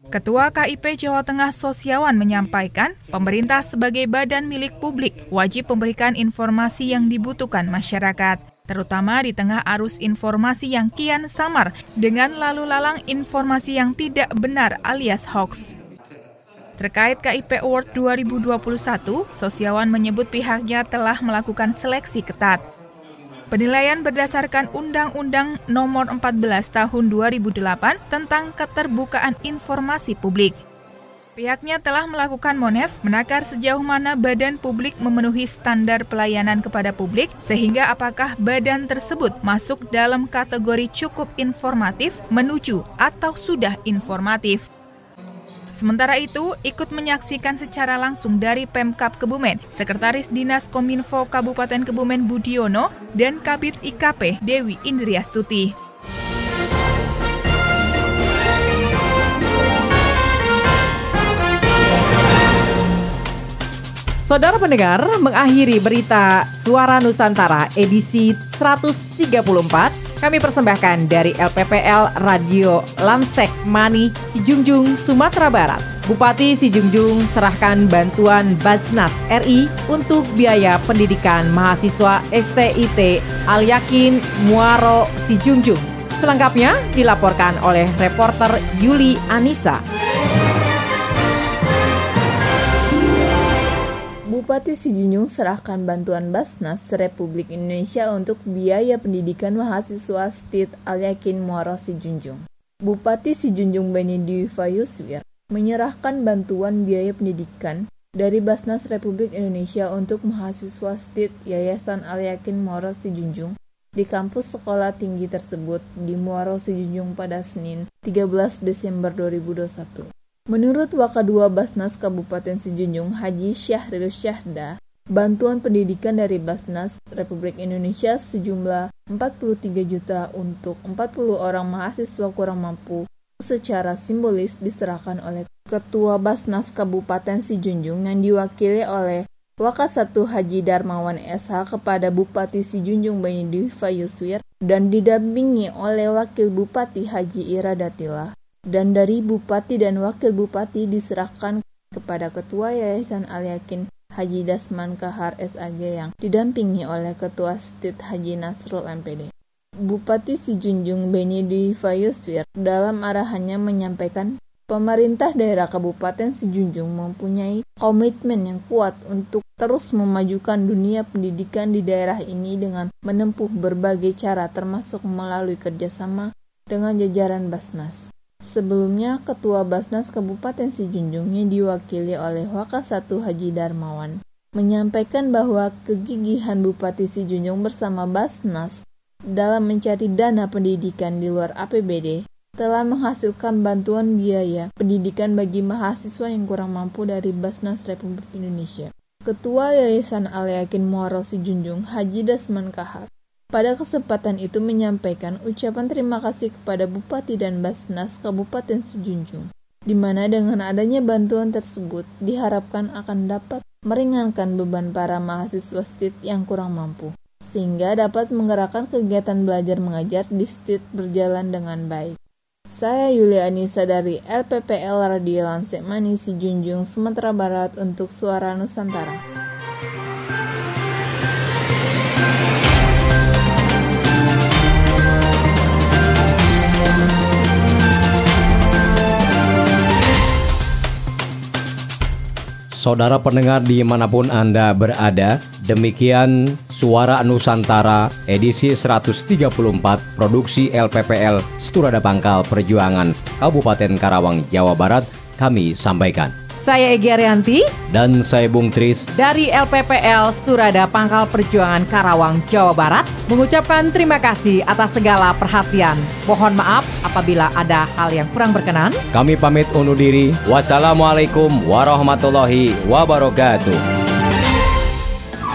Ketua KIP Jawa Tengah Sosiawan menyampaikan, pemerintah sebagai badan milik publik wajib memberikan informasi yang dibutuhkan masyarakat, terutama di tengah arus informasi yang kian samar dengan lalu lalang informasi yang tidak benar alias hoax. Terkait KIP Award 2021, Sosiawan menyebut pihaknya telah melakukan seleksi ketat. Penilaian berdasarkan Undang-Undang Nomor 14 Tahun 2008 tentang Keterbukaan Informasi Publik. Pihaknya telah melakukan monef menakar sejauh mana badan publik memenuhi standar pelayanan kepada publik sehingga apakah badan tersebut masuk dalam kategori cukup informatif menuju atau sudah informatif. Sementara itu, ikut menyaksikan secara langsung dari Pemkap Kebumen, Sekretaris Dinas Kominfo Kabupaten Kebumen Budiono, dan Kabit IKP Dewi Indriastuti. Saudara pendengar, mengakhiri berita Suara Nusantara edisi 134 kami persembahkan dari LPPL Radio Lamsek Mani, Sijungjung, Sumatera Barat. Bupati Sijungjung serahkan bantuan Basnas RI untuk biaya pendidikan mahasiswa STIT Al Yakin Muaro Sijungjung. Selengkapnya dilaporkan oleh reporter Yuli Anissa. Bupati Sijunjung serahkan bantuan Basnas Republik Indonesia untuk biaya pendidikan mahasiswa STIT Al-Yakin Muaro Sijunjung. Bupati Sijunjung Bani Diva Yuswir menyerahkan bantuan biaya pendidikan dari Basnas Republik Indonesia untuk mahasiswa STIT Yayasan Al-Yakin Muaro Sijunjung di kampus sekolah tinggi tersebut di Muaro Sijunjung pada Senin 13 Desember 2021. Menurut Wakadua Basnas Kabupaten Sijunjung Haji Syahril Syahda, bantuan pendidikan dari Basnas Republik Indonesia sejumlah 43 juta untuk 40 orang mahasiswa kurang mampu secara simbolis diserahkan oleh Ketua Basnas Kabupaten Sijunjung yang diwakili oleh Wakasatu Haji Darmawan SH kepada Bupati Sijunjung Bani Yuswir dan didampingi oleh Wakil Bupati Haji Iradatila dan dari Bupati dan Wakil Bupati diserahkan kepada Ketua Yayasan Al Yakin Haji Dasman Kahar SAG yang didampingi oleh Ketua Stit Haji Nasrul MPD. Bupati Sijunjung Beni Dwi Fayuswir dalam arahannya menyampaikan pemerintah daerah Kabupaten Sijunjung mempunyai komitmen yang kuat untuk terus memajukan dunia pendidikan di daerah ini dengan menempuh berbagai cara termasuk melalui kerjasama dengan jajaran Basnas. Sebelumnya, Ketua Basnas Kabupaten Sijunjung yang diwakili oleh Wakasatu Haji Darmawan menyampaikan bahwa kegigihan Bupati Sijunjung bersama Basnas dalam mencari dana pendidikan di luar APBD telah menghasilkan bantuan biaya pendidikan bagi mahasiswa yang kurang mampu dari Basnas Republik Indonesia. Ketua Yayasan Al-Yakin Muaro Sijunjung Haji Dasman Kahar pada kesempatan itu menyampaikan ucapan terima kasih kepada Bupati dan Basnas Kabupaten Sejunjung, di mana dengan adanya bantuan tersebut diharapkan akan dapat meringankan beban para mahasiswa STIT yang kurang mampu, sehingga dapat menggerakkan kegiatan belajar mengajar di STIT berjalan dengan baik. Saya Yulianisa dari LPPL Radio Lansek Manisi Junjung, Sumatera Barat untuk Suara Nusantara. Saudara pendengar di mana pun Anda berada, demikian Suara Nusantara edisi 134 produksi LPPL Sturada Pangkal Perjuangan Kabupaten Karawang, Jawa Barat kami sampaikan. Saya Egi Arianti dan saya Bung Tris dari LPPL Sturada Pangkal Perjuangan Karawang, Jawa Barat mengucapkan terima kasih atas segala perhatian. Mohon maaf apabila ada hal yang kurang berkenan. Kami pamit undur diri. Wassalamualaikum warahmatullahi wabarakatuh.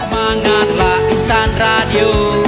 Semangatlah insan radio